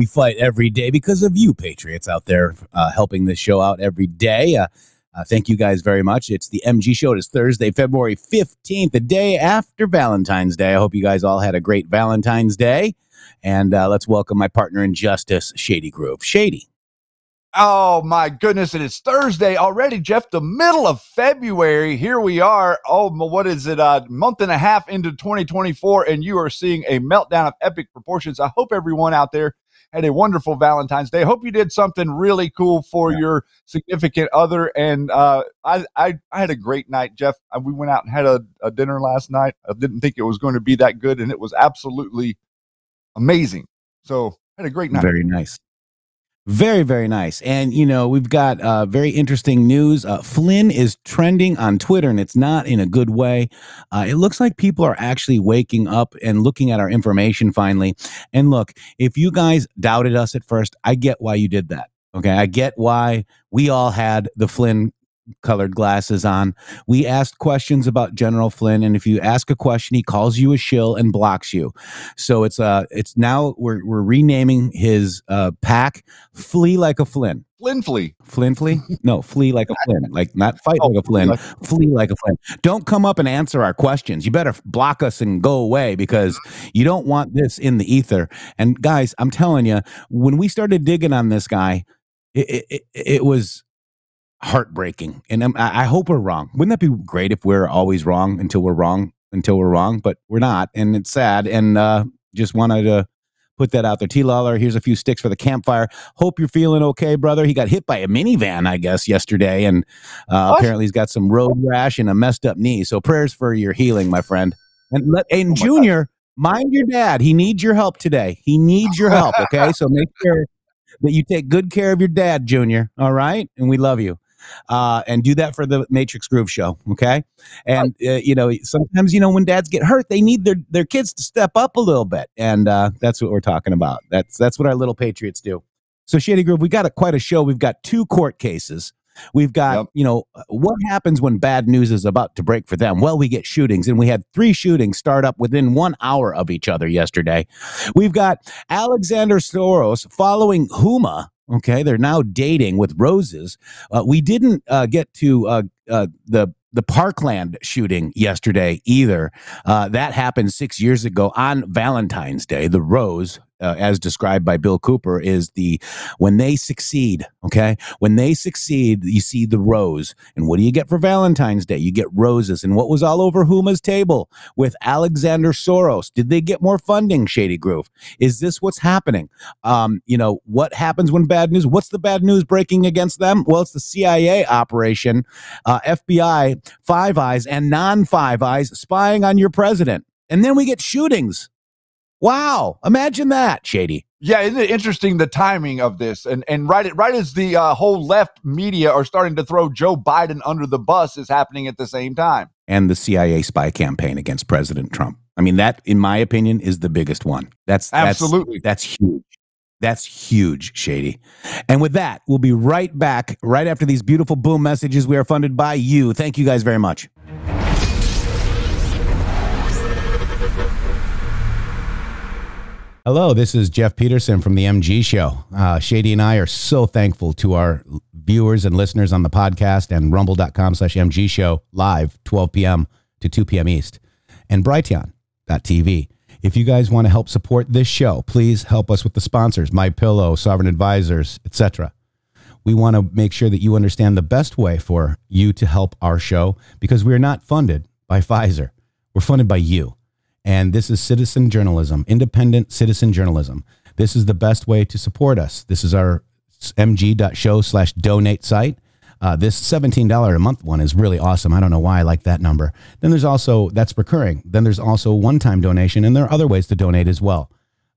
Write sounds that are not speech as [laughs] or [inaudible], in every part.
We fight every day because of you, Patriots, out there uh, helping this show out every day. Uh, uh, thank you guys very much. It's the MG Show. It is Thursday, February 15th, the day after Valentine's Day. I hope you guys all had a great Valentine's Day. And uh, let's welcome my partner in justice, Shady Groove. Shady. Oh my goodness, it's Thursday already, Jeff, the middle of February. Here we are. Oh, what is it? A month and a half into 2024, and you are seeing a meltdown of epic proportions. I hope everyone out there had a wonderful Valentine's Day. Hope you did something really cool for your significant other. And uh, I, I, I had a great night, Jeff. We went out and had a, a dinner last night. I didn't think it was going to be that good, and it was absolutely amazing. So had a great night. Very nice. Very, very nice. And, you know, we've got uh, very interesting news. Uh, Flynn is trending on Twitter, and it's not in a good way. Uh, it looks like people are actually waking up and looking at our information finally. And look, if you guys doubted us at first, I get why you did that. Okay. I get why we all had the Flynn colored glasses on. We asked questions about General Flynn, and if you ask a question, he calls you a shill and blocks you. So it's uh it's now we're we're renaming his uh pack Flee Like a Flynn. Flynn Flea. Flynn flee? No, flee like a Flynn. Like not fight Oh, like a Flynn. like- Flee like a Flynn. Don't come up and answer our questions. You better block us and go away because you don't want this in the ether. And guys, I'm telling you, when we started digging on this guy, it, it, it was heartbreaking. And um, I, hope we're wrong. Wouldn't that be great if we're always wrong until we're wrong until we're wrong? But we're not, and it's sad. And uh, just wanted to put that out there. T. Lawler, here's a few sticks for the campfire. Hope you're feeling okay, brother. He got hit by a minivan, I guess, yesterday, and uh, apparently he's got some road rash and a messed up knee. So prayers for your healing, my friend. And let and Oh Junior, mind your dad. He needs your help today. He needs your help. Okay, so make sure that you take good care of your dad, Junior. All right, and we love you. Uh, and do that for the Matrix Groove Show, okay? And uh, you know, sometimes you know when dads get hurt, they need their their kids to step up a little bit, and uh, that's what we're talking about. That's that's what our little patriots do. So Shady Groove, we got a, quite a show. We've got two court cases. We've got, Yep. you know, what happens when bad news is about to break for them? Well, we get shootings, and we had three shootings start up within one hour of each other yesterday. We've got Alexander Soros following Huma. Okay, they're now dating with roses. Uh, we didn't uh, get to uh, uh, the the Parkland shooting yesterday either. Uh, that happened six years ago on Valentine's Day. The rose uh, as described by Bill Cooper, is the when they succeed. Okay, when they succeed, you see the rose. And what do you get for Valentine's Day? You get roses. And what was all over Huma's table with Alexander Soros? Did they get more funding? Shady Groove. Is this what's happening? Um, you know what happens when bad news? What's the bad news breaking against them? Well, it's the CIA operation, uh, FBI, Five Eyes, and non Five Eyes spying on your president. And then we get shootings. Wow. Imagine that, Shady. Yeah, isn't it interesting the timing of this? And and right right as the uh, whole left media are starting to throw Joe Biden under the bus is happening at the same time. And the CIA spy campaign against President Trump. I mean, that, in my opinion, is the biggest one. That's absolutely that's, that's huge. That's huge, Shady. And with that, we'll be right back right after these beautiful boom messages. We are funded by you. Thank you guys very much. Hello, this is Jeff Peterson from the MG Show. Uh, Shady and I are so thankful to our viewers and listeners on the podcast and rumble.com slash MG Show live 12 p.m. to 2 p.m. East and Brighteon.tv. If you guys want to help support this show, please help us with the sponsors, My Pillow, Sovereign Advisors, etc. We want to make sure that you understand the best way for you to help our show because we are not funded by Pfizer. We're funded by you. And this is citizen journalism, independent citizen journalism. This is the best way to support us. This is our mg.show slash donate site. Uh, this $17 a month one is really awesome. I don't know why I like that number. Then there's also, that's recurring. Then there's also one time donation, and there are other ways to donate as well.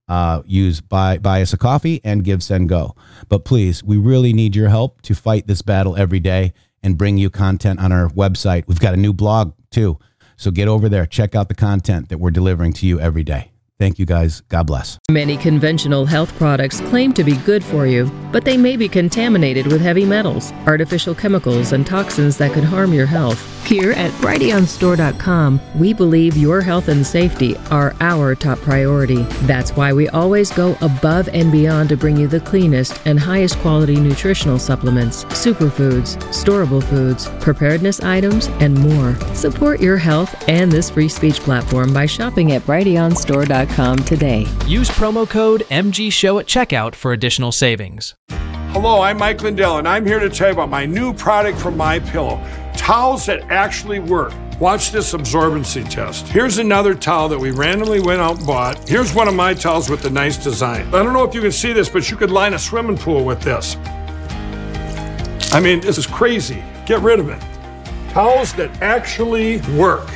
Uh, use buy, buy us a coffee and give, send, go. But please, we really need your help to fight this battle every day and bring you content on our website. We've got a new blog too. So get over there, check out the content that we're delivering to you every day. Thank you guys. God bless. Many conventional health products claim to be good for you, but they may be contaminated with heavy metals, artificial chemicals, and toxins that could harm your health. Here at BrighteonStore.com, we believe your health and safety are our top priority. That's why we always go above and beyond to bring you the cleanest and highest quality nutritional supplements, superfoods, storable foods, preparedness items, and more. Support your health and this free speech platform by shopping at BrighteonStore.com today. Use promo code MGSHOW at checkout for additional savings. Hello, I'm Mike Lindell, and I'm here to tell you about my new product from My Pillow towels that actually work. Watch this absorbency test. Here's another towel that we randomly went out and bought. Here's one of my towels with the nice design. I don't know if you can see this, but you could line a swimming pool with this. I mean, this is crazy. Get rid of it. Towels that actually work.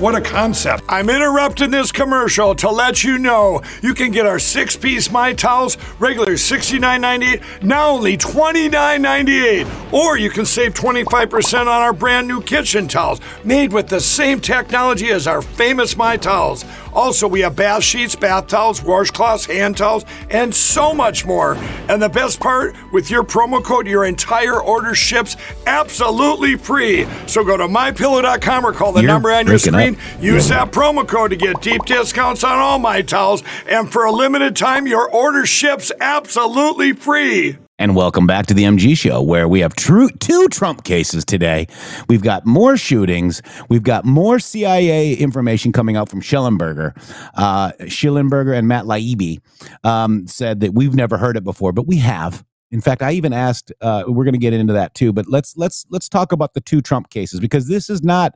What a concept. I'm interrupting this commercial to let you know you can get our six piece My Towels, regular $69.98, now only $29.98. Or you can save 25% on our brand new kitchen towels, made with the same technology as our famous My Towels. Also, we have bath sheets, bath towels, washcloths, hand towels, and so much more. And the best part, with your promo code, your entire order ships absolutely free. So go to mypillow.com or call the You're number on your screen. up. Use that promo code to get deep discounts on all my towels. And for a limited time, your order ships absolutely free. And welcome back to the MG Show, where we have two Trump cases today. We've got more shootings. We've got more CIA information coming out from Shellenberger. Uh, Shellenberger and Matt Taibbi um, said that we've never heard it before, but we have. In fact, I even asked. Uh, we're going to get into that too, but let's let's let's talk about the two Trump cases because this is not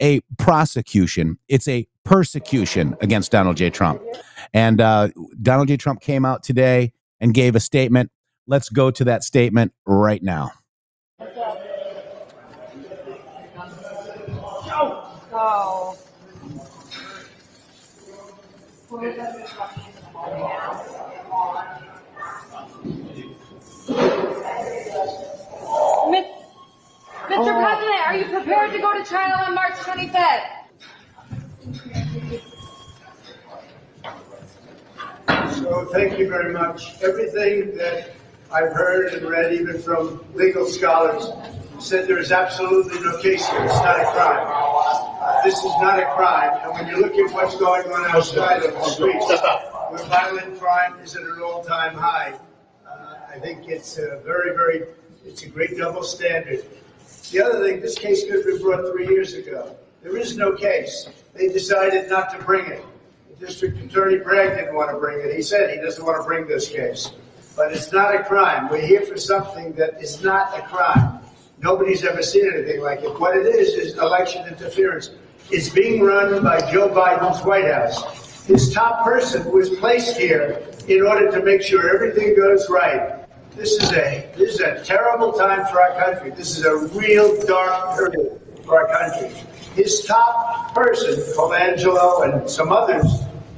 a prosecution; it's a persecution against Donald J. Trump. And uh, Donald J. Trump came out today and gave a statement. Let's go to that statement right now. Oh. Miss, Mr. President, are you prepared to go to China on March 25th? So thank you very much. Everything that I've heard and read, even from legal scholars, said there is absolutely no case here. It's not a crime. Uh, this is not a crime. And when you look at what's going on outside of the streets, where violent crime is at an all-time high, I think it's a very, very, it's a great double standard. The other thing, this case could have been brought three years ago. There is no case. They decided not to bring it. The district attorney Bragg didn't want to bring it. He said he doesn't want to bring this case. But it's not a crime. We're here for something that is not a crime. Nobody's ever seen anything like it. What it is is election interference. It's being run by Joe Biden's White House. His top person was placed here in order to make sure everything goes right. This is a this is a terrible time for our country. This is a real dark period for our country. His top person, Colangelo, and some others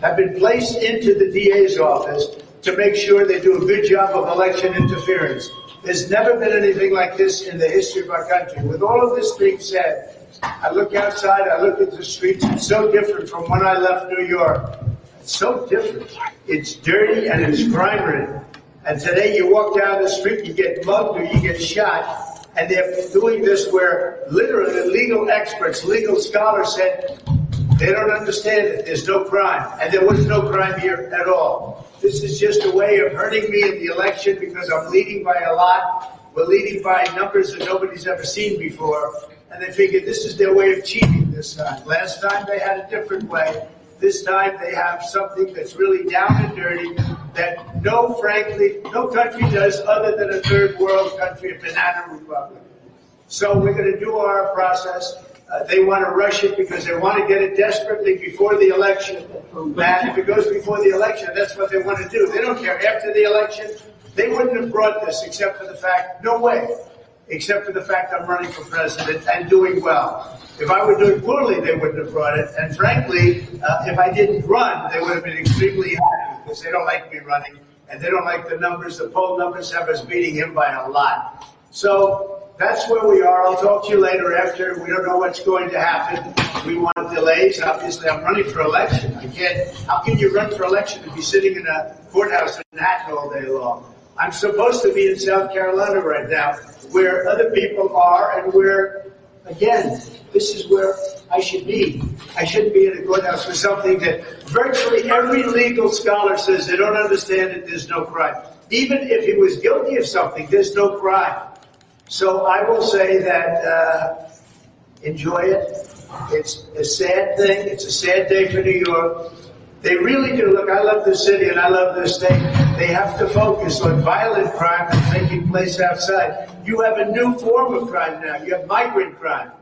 have been placed into the DA's office to make sure they do a good job of election interference. There's never been anything like this in the history of our country. With all of this being said, I look outside, I look at the streets. It's so different from when I left New York. It's so different. It's dirty and it's crime ridden. And today you walk down the street, you get mugged or you get shot. And they're doing this where literally legal experts, legal scholars said they don't understand it. There's no crime. And there was no crime here at all. This is just a way of hurting me in the election because I'm leading by a lot. We're leading by numbers that nobody's ever seen before. And they figured this is their way of cheating this time. Last time they had a different way. This time they have something that's really down and dirty that no, frankly, no country does other than a third world country, a banana republic. So we're going to do our process. Uh, they want to rush it because they want to get it desperately before the election. And if it goes before the election, that's what they want to do. They don't care after the election. They wouldn't have brought this except for the fact, no way, except for the fact I'm running for president and doing well. If I were doing poorly, they wouldn't have brought it. And frankly, uh, if I didn't run, they would have been extremely happy because they don't like me running and they don't like the numbers. The poll numbers have us beating him by a lot. So that's where we are. I'll talk to you later after. We don't know what's going to happen. We want delays. Obviously, I'm running for election. I can't. How can you run for election and be sitting in a courthouse in Manhattan all day long? I'm supposed to be in South Carolina right now, where other people are, and where, again, this is where I should be. I shouldn't be in a courthouse for something that virtually every legal scholar says they don't understand it. There's no crime. Even if he was guilty of something, there's no crime. So I will say that uh, enjoy it. It's a sad thing. It's a sad day for New York. They really do. Look, I love this city and I love this state. They have to focus on violent crime that's taking place outside. You have a new form of crime now. You have migrant crime.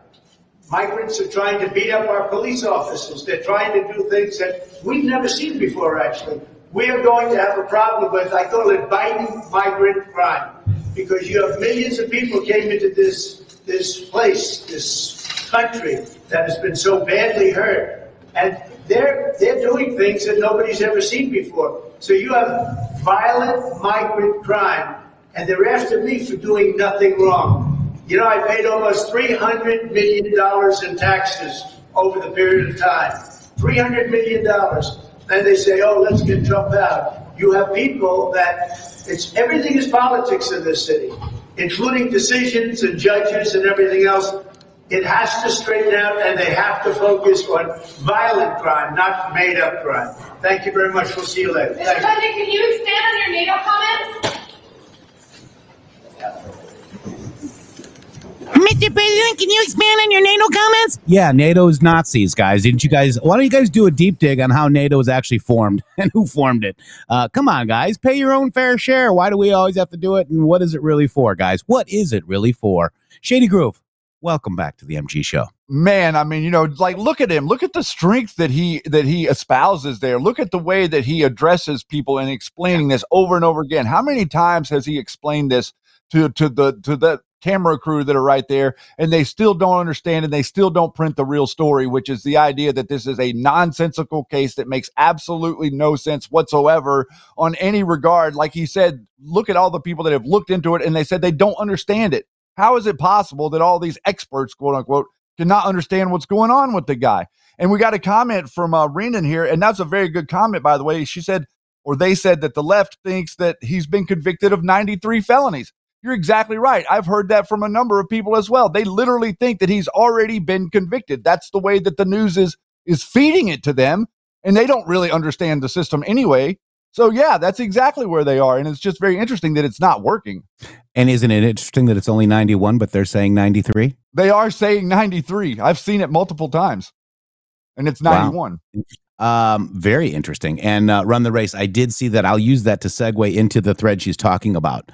Migrants are trying to beat up our police officers. They're trying to do things that we've never seen before, actually. We are going to have a problem with, I call it Biden migrant crime, because you have millions of people came into this, this place, this country that has been so badly hurt. And they're, they're doing things that nobody's ever seen before. So you have violent migrant crime, and they're after me for doing nothing wrong. You know, I paid almost $300 million in taxes over the period of time. $300 million. And they say, oh, let's get Trump out. You have people that it's everything is politics in this city, including decisions and judges and everything else. It has to straighten out, and they have to focus on violent crime, not made up crime. Thank you very much. We'll see you later. Mr. President, can you expand on your NATO comments? Mr. President, can you expand on your NATO comments? Yeah, NATO's Nazis, guys. Didn't you guys? Why don't you guys do a deep dig on how NATO was actually formed [laughs] and who formed it? Uh, come on, guys, pay your own fair share. Why do we always have to do it? And what is it really for, guys? What is it really for? Shady Groove, welcome back to the MG Show. man i mean you know like look at him. Look at the strength that he that he espouses there. Look at the way that he addresses people and explaining this over and over again. How many times has he explained this to to the to the camera crew that are right there and they still don't understand and they still don't print the real story which is the idea that this is a nonsensical case that makes absolutely no sense whatsoever on any regard? Like he said look at all the people that have looked into it and they said they don't understand it how is it possible that all these experts quote unquote cannot understand what's going on with the guy. And we got a comment from uh, Renan here, and that's a very good comment, by the way. She said, or they said that the left thinks that he's been convicted of 93 felonies. You're exactly right. I've heard that from a number of people as well. They literally think that he's already been convicted. That's the way that the news is is feeding it to them, and they don't really understand the system anyway. So yeah, that's exactly where they are, and it's just very interesting that it's not working. And isn't it interesting that it's only 91, but they're saying 93? They are saying 93. I've seen it multiple times, and it's Wow. 91. Um, very interesting. And uh, run the race. I did see that. I'll use that to segue into the thread she's talking about.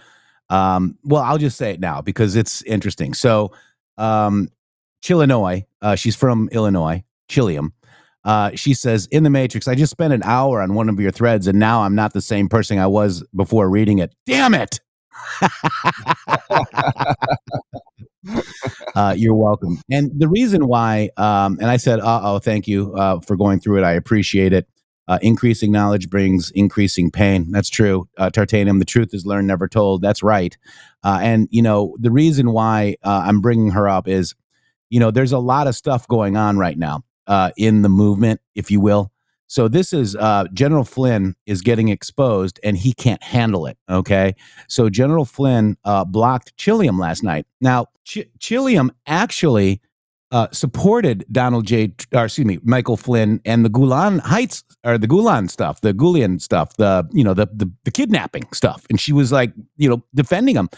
Um, well, I'll just say it now because it's interesting. So, um, Chillinois, uh, she's from Illinois, Chilium. Uh, she says, In the Matrix, I just spent an hour on one of your threads, and now I'm not the same person I was before reading it. Damn it. [laughs] uh, you're welcome. And the reason why, um, and I said, uh oh, thank you uh, for going through it. I appreciate it. Uh, increasing knowledge brings increasing pain. That's true. Uh, Tartanium, the truth is learned, never told. That's right. Uh, and, you know, the reason why uh, I'm bringing her up is, you know, there's a lot of stuff going on right now uh, in the movement, if you will. So this is uh, General Flynn is getting exposed and he can't handle it. Okay. So General Flynn uh, blocked Chilium last night. Now, Ch- Chilium actually uh, supported Donald J. Or excuse me, Michael Flynn and the Gulan Heights or the Gulan stuff, the Gulian stuff, the you know the, the the kidnapping stuff, and she was like you know defending him.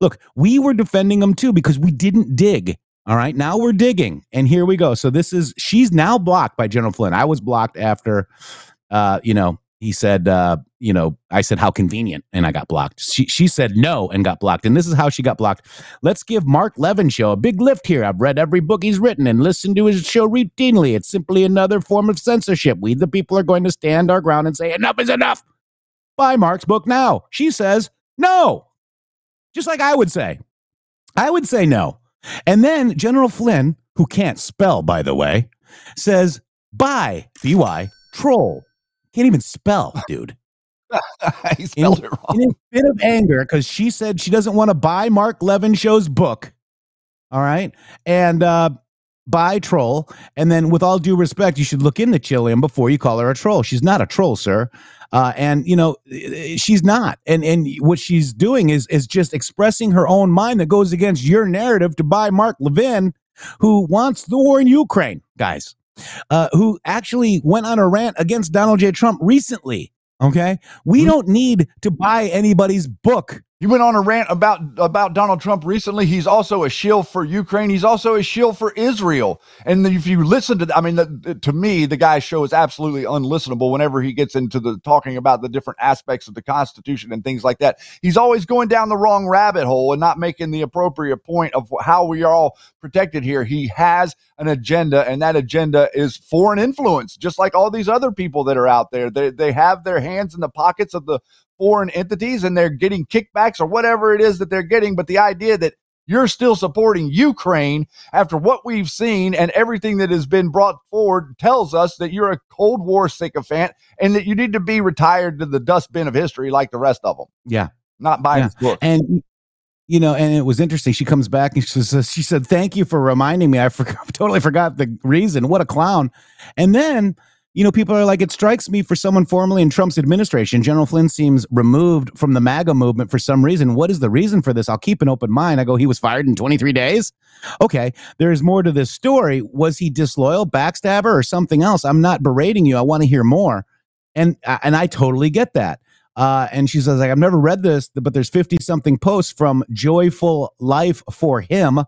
Look, we were defending him too because we didn't dig. All right, now we're digging, and here we go. So this is she's now blocked by General Flynn. I was blocked after, uh, you know, he said, uh, you know, I said how convenient, and I got blocked. She she said no and got blocked, and this is how she got blocked. Let's give Mark Levin show a big lift here. I've read every book he's written and listened to his show routinely. It's simply another form of censorship. We the people are going to stand our ground and say enough is enough. Buy Mark's book now. She says no, just like I would say. I would say no. And then General Flynn, who can't spell, by the way, says, buy, B-Y, troll. Can't even spell, [laughs] dude. he spelled in, it wrong. in a bit of anger, because she said she doesn't want to buy Mark Levin Show's book. All right. And uh, buy troll. And then, with all due respect, you should look into Chilium before you call her a troll. She's not a troll, sir. Uh, and you know she's not, and and what she's doing is is just expressing her own mind that goes against your narrative to buy Mark Levin, who wants the war in Ukraine, guys, uh, who actually went on a rant against Donald J. Trump recently. Okay, we don't need to buy anybody's book. He went on a rant about about Donald Trump recently. He's also a shield for Ukraine. He's also a shield for Israel. And if you listen to, I mean, the, to me, the guy's show is absolutely unlistenable. Whenever he gets into the talking about the different aspects of the Constitution and things like that, he's always going down the wrong rabbit hole and not making the appropriate point of how we are all protected here. He has an agenda, and that agenda is foreign influence, just like all these other people that are out there. They they have their hands in the pockets of the foreign entities and they're getting kickbacks or whatever it is that they're getting. But the idea that you're still supporting Ukraine after what we've seen and everything that has been brought forward tells us that you're a Cold War sycophant and that you need to be retired to the dustbin of history like the rest of them. Yeah. Not buying Yeah. his book. And you know, and it was interesting. She comes back and she says, "She said, thank you for reminding me. I forgot, [laughs] totally forgot the reason. What a clown!" And then, you know, people are like, "It strikes me for someone formerly in Trump's administration, General Flynn seems removed from the MAGA movement for some reason. What is the reason for this? I'll keep an open mind." I go, "He was fired in 23 days." Okay, there's more to this story. Was he disloyal, backstabber, or something else? I'm not berating you. I want to hear more, and and I totally get that. Uh, and she says, like, I've never read this, but there's 50 something posts from Joyful Life for him.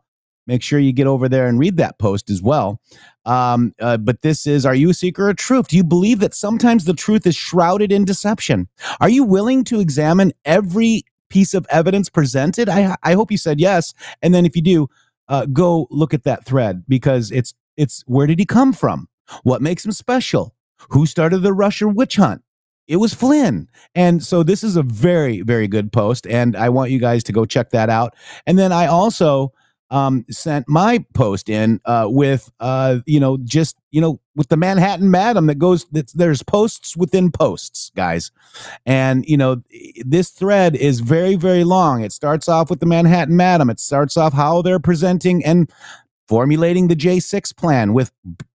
Make sure you get over there and read that post as well. Um, uh, but this is Are you a seeker of truth? Do you believe that sometimes the truth is shrouded in deception? Are you willing to examine every piece of evidence presented? I, I hope you said yes. And then if you do, uh, go look at that thread because it's it's where did he come from? What makes him special? Who started the Russia witch hunt? It was Flynn. And so this is a very, very good post. And I want you guys to go check that out. And then I also um, sent my post in uh, with, uh, you know, just, you know, with the Manhattan Madam that goes, that there's posts within posts, guys. And, you know, this thread is very, very long. It starts off with the Manhattan Madam. It starts off how they're presenting and formulating the J6 plan with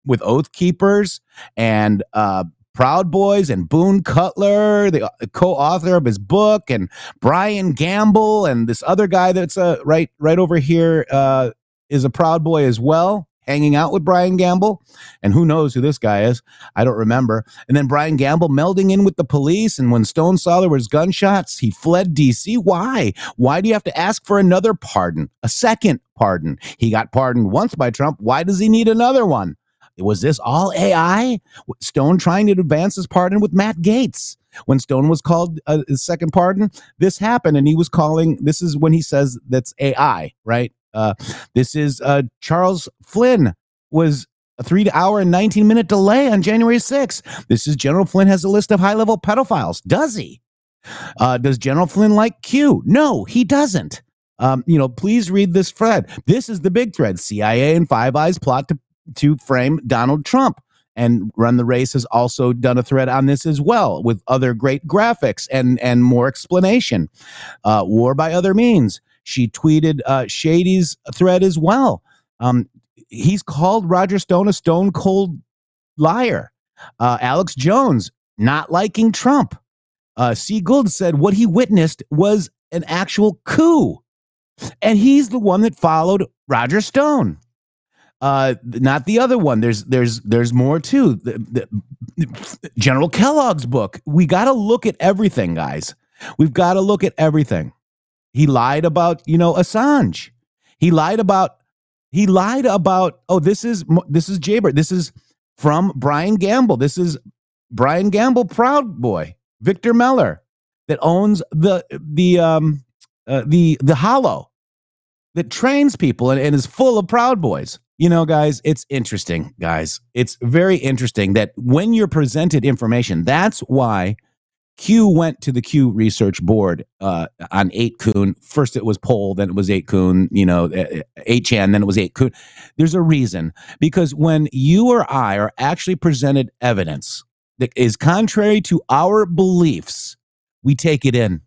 with oath keepers and uh Proud Boys and Boone Cutler, the uh, co-author of his book, and Brian Gamble, and this other guy that's uh, right right over here uh, is a Proud Boy as well, hanging out with Brian Gamble. And who knows who this guy is? I don't remember. And then Brian Gamble melding in with the police. And when Stone saw there was gunshots, he fled D.C. Why? Why do you have to ask for another pardon, a second pardon? He got pardoned once by Trump. Why does he need another one? Was this all AI? Stone trying to advance his pardon with Matt Gaetz. When Stone was called uh, his second pardon, this happened, and he was calling. This is when he says that's AI, right? Uh, this is uh, Charles Flynn was a three hour and 19 minute delay on January 6th. This is General Flynn has a list of high level pedophiles. Does he? Uh, does General Flynn like Q? No, he doesn't. Um, you know, please read this thread. This is the big thread. CIA and Five Eyes plot to, to frame Donald Trump. And Run the Race has also done a thread on this as well with other great graphics and, and more explanation. Uh, War by Other Means. She tweeted uh, Shady's thread as well. Um, he's called Roger Stone a stone cold liar. Uh, Alex Jones not liking Trump. Uh, C. Gould said what he witnessed was an actual coup. And he's the one that followed Roger Stone. Uh, not the other one. There's there's there's more too. The, the, General Kellogg's book. We got to look at everything, guys. We've got to look at everything. He lied about you know Assange. He lied about he lied about oh this is this is Jaybird. This is from Brian Gamble. This is Brian Gamble, Proud Boy, Victor Meller, that owns the the um uh, the the Hollow, that trains people and, and is full of Proud Boys. You know, guys, it's interesting, guys. It's very interesting that when you're presented information, that's why Q went to the Q Research Board uh, on 8kun. First, it was Poll, then it was 8kun, you know, 8chan, then it was 8kun. There's a reason because when you or I are actually presented evidence that is contrary to our beliefs, we take it in.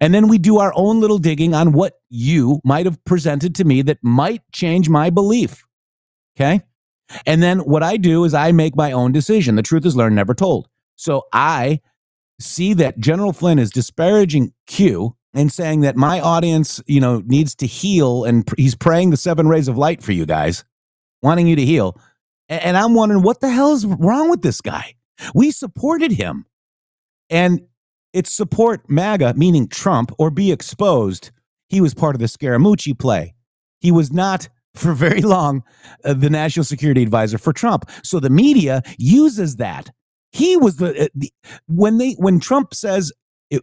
And then we do our own little digging on what you might have presented to me that might change my belief. Okay. And then what I do is I make my own decision. The truth is learned, never told. So I see that General Flynn is disparaging Q and saying that my audience, you know, needs to heal and pr- he's praying the seven rays of light for you guys, wanting you to heal. And, and I'm wondering what the hell is wrong with this guy? We supported him. And it's support MAGA, meaning Trump, or be exposed. He was part of the Scaramucci play. He was not for very long uh, the national security advisor for Trump. So the media uses that he was the, uh, the when they when Trump says it,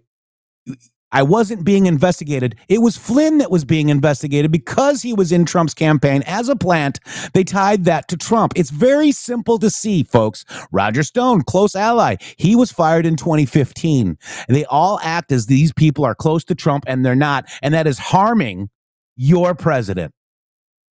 I wasn't being investigated. It was Flynn that was being investigated because he was in Trump's campaign as a plant. They tied that to Trump. It's very simple to see, folks. Roger Stone, close ally, he was fired in 2015. They all act as these people are close to Trump and they're not. And that is harming your president.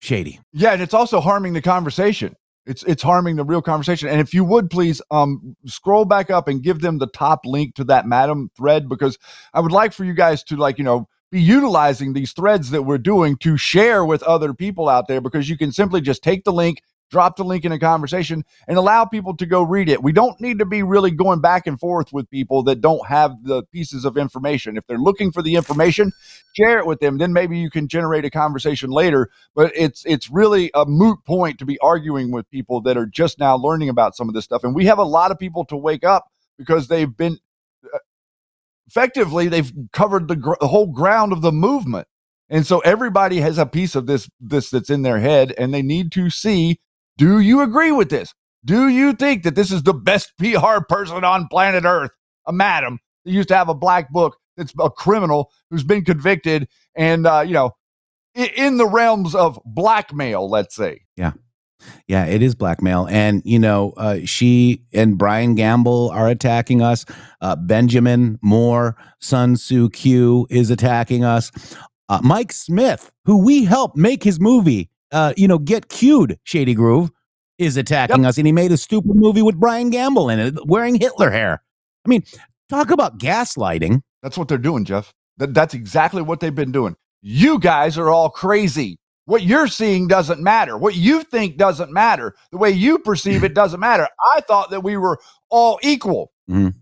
Shady. Yeah, and it's also harming the conversation. It's it's harming the real conversation. And if you would please um scroll back up and give them the top link to that Madam thread because I would like for you guys to like, you know, be utilizing these threads that we're doing to share with other people out there because you can simply just take the link, drop the link in a conversation and allow people to go read it. We don't need to be really going back and forth with people that don't have the pieces of information. If they're looking for the information, share it with them. Then maybe you can generate a conversation later. But it's it's really a moot point to be arguing with people that are just now learning about some of this stuff. And we have a lot of people to wake up because they've been uh, effectively they've covered the, gr- the whole ground of the movement. And so everybody has a piece of this this that's in their head and they need to see do you agree with this? Do you think that this is the best PR person on planet Earth? A madam that used to have a black book that's a criminal who's been convicted and, uh, you know, in, the realms of blackmail, let's say. Yeah. Yeah, it is blackmail. And, you know, uh, she and Brian Gamble are attacking us. Uh, Benjamin Moore, Sun Suu Q is attacking us. Uh, Mike Smith, who we helped make his movie, uh, you know, get cued, Shady Groove, is attacking Yep. us. And he made a stupid movie with Brian Gamble in it, wearing Hitler hair. I mean, talk about gaslighting. That's what they're doing, Jeff. That, that's exactly what they've been doing. You guys are all crazy. What you're seeing doesn't matter. What you think doesn't matter. The way you perceive [clears throat] it doesn't matter. I thought that we were all equal. Mhm.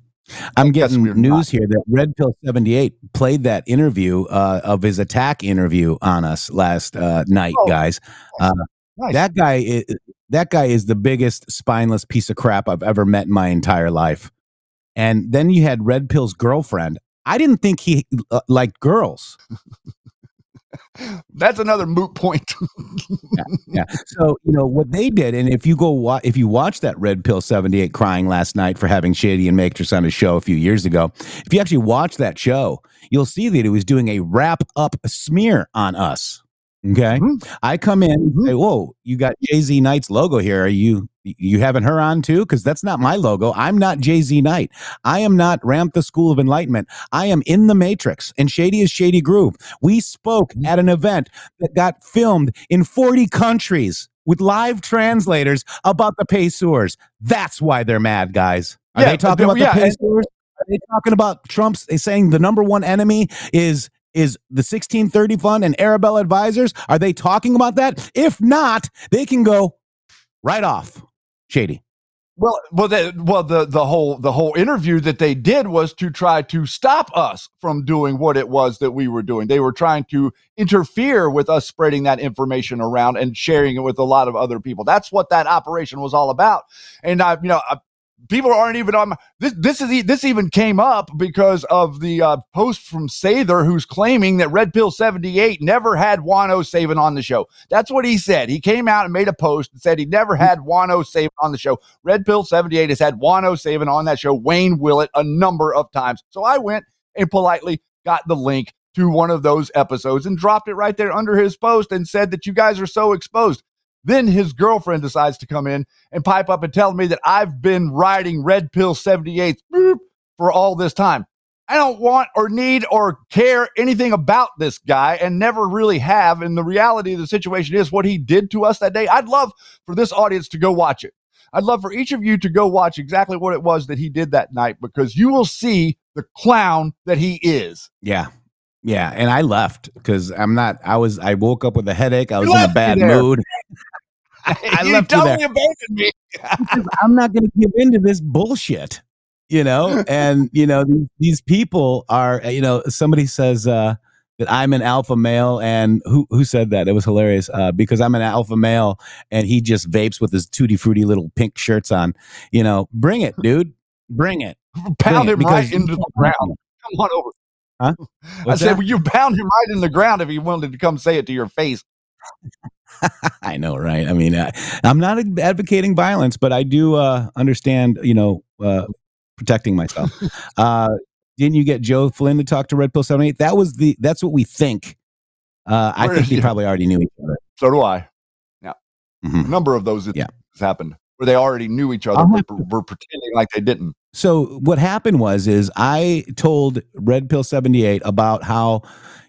I'm getting news here that Red Pill 78 played that interview uh, of his attack interview on us last uh, night, Oh, guys. Uh, Nice. that guy is that guy is the biggest spineless piece of crap I've ever met in my entire life. And then you had Red Pill's girlfriend. I didn't think he uh, liked girls. [laughs] That's another moot point. [laughs] yeah, yeah. So you know what they did, and if you go wa- if you watch that Red Pill seventy eight crying last night for having Shady and Matrix on his show a few years ago, if you actually watch that show, you'll see that he was doing a wrap up smear on us. Okay, Mhm. I come in and say, "Whoa, you got JZ Knight's logo here. Are you you having her on too? Because that's not my logo. I'm not JZ Knight. I am not Ramtha School of Enlightenment. I am in the Matrix, and Shady is Shady Groove. We spoke mm-hmm. at an event that got filmed in 40 countries with live translators about the Pacers. That's why they're mad, guys. Are Yeah, they talking about yeah, the Pacers? Are they talking about Trump's saying the number one enemy is is the 1630 fund and Arabella advisors? Are they talking about that? If not, they can go right off. Shady. Well, well, the, well, the the whole the whole interview that they did was to try to stop us from doing what it was that we were doing. They were trying to interfere with us spreading that information around and sharing it with a lot of other people. That's what that operation was all about. And I, you know, I, people aren't even on my, this. This is this even came up because of the uh, post from Sather, who's claiming that Red Pill seventy eight never had Juan O Savin on the show. That's what he said. He came out and made a post and said he never had Juan O Savin on the show. Red Pill 78 has had Juan O Savin on that show, Wayne Willett, a number of times. So I went and politely got the link to one of those episodes and dropped it right there under his post and said that you guys are so exposed. Then his girlfriend decides to come in and pipe up and tell me that I've been riding Red Pill 78 boop, for all this time. I don't want or need or care anything about this guy and never really have. And the reality of the situation is what he did to us that day. I'd love for this audience to go watch it. I'd love for each of you to go watch exactly what it was that he did that night because you will see the clown that he is. Yeah. Yeah. And I left because I'm not, I was, I woke up with a headache. I was in a bad mood. [laughs] I you left you totally there. abandoned me. I'm not going to give in to this bullshit, you know. [laughs] And you know these, these people are, uh, you know, somebody says uh, that I'm an alpha male, and who who said that? It was hilarious uh, because I'm an alpha male, and he just vapes with his tutti frutti little pink shirts on. You know, bring it, dude, bring it. Pound it, him right into the ground. Come on over. Huh? I said, that? well, you pound him right in the ground if he wanted to come say it to your face. [laughs] I know, right? I mean, I, I'm not advocating violence, but I do uh, understand, you know, uh, protecting myself. [laughs] uh, didn't you get Joe Flynn to talk to Red Pill 78? That was the. That's what we think. Uh, I think they he? [laughs] probably already knew each other. So do I. A Mhm. number of those Yeah. instances happened where they already knew each other, but were, were pretending like they didn't. So what happened was is I told Red Pill 78 about how,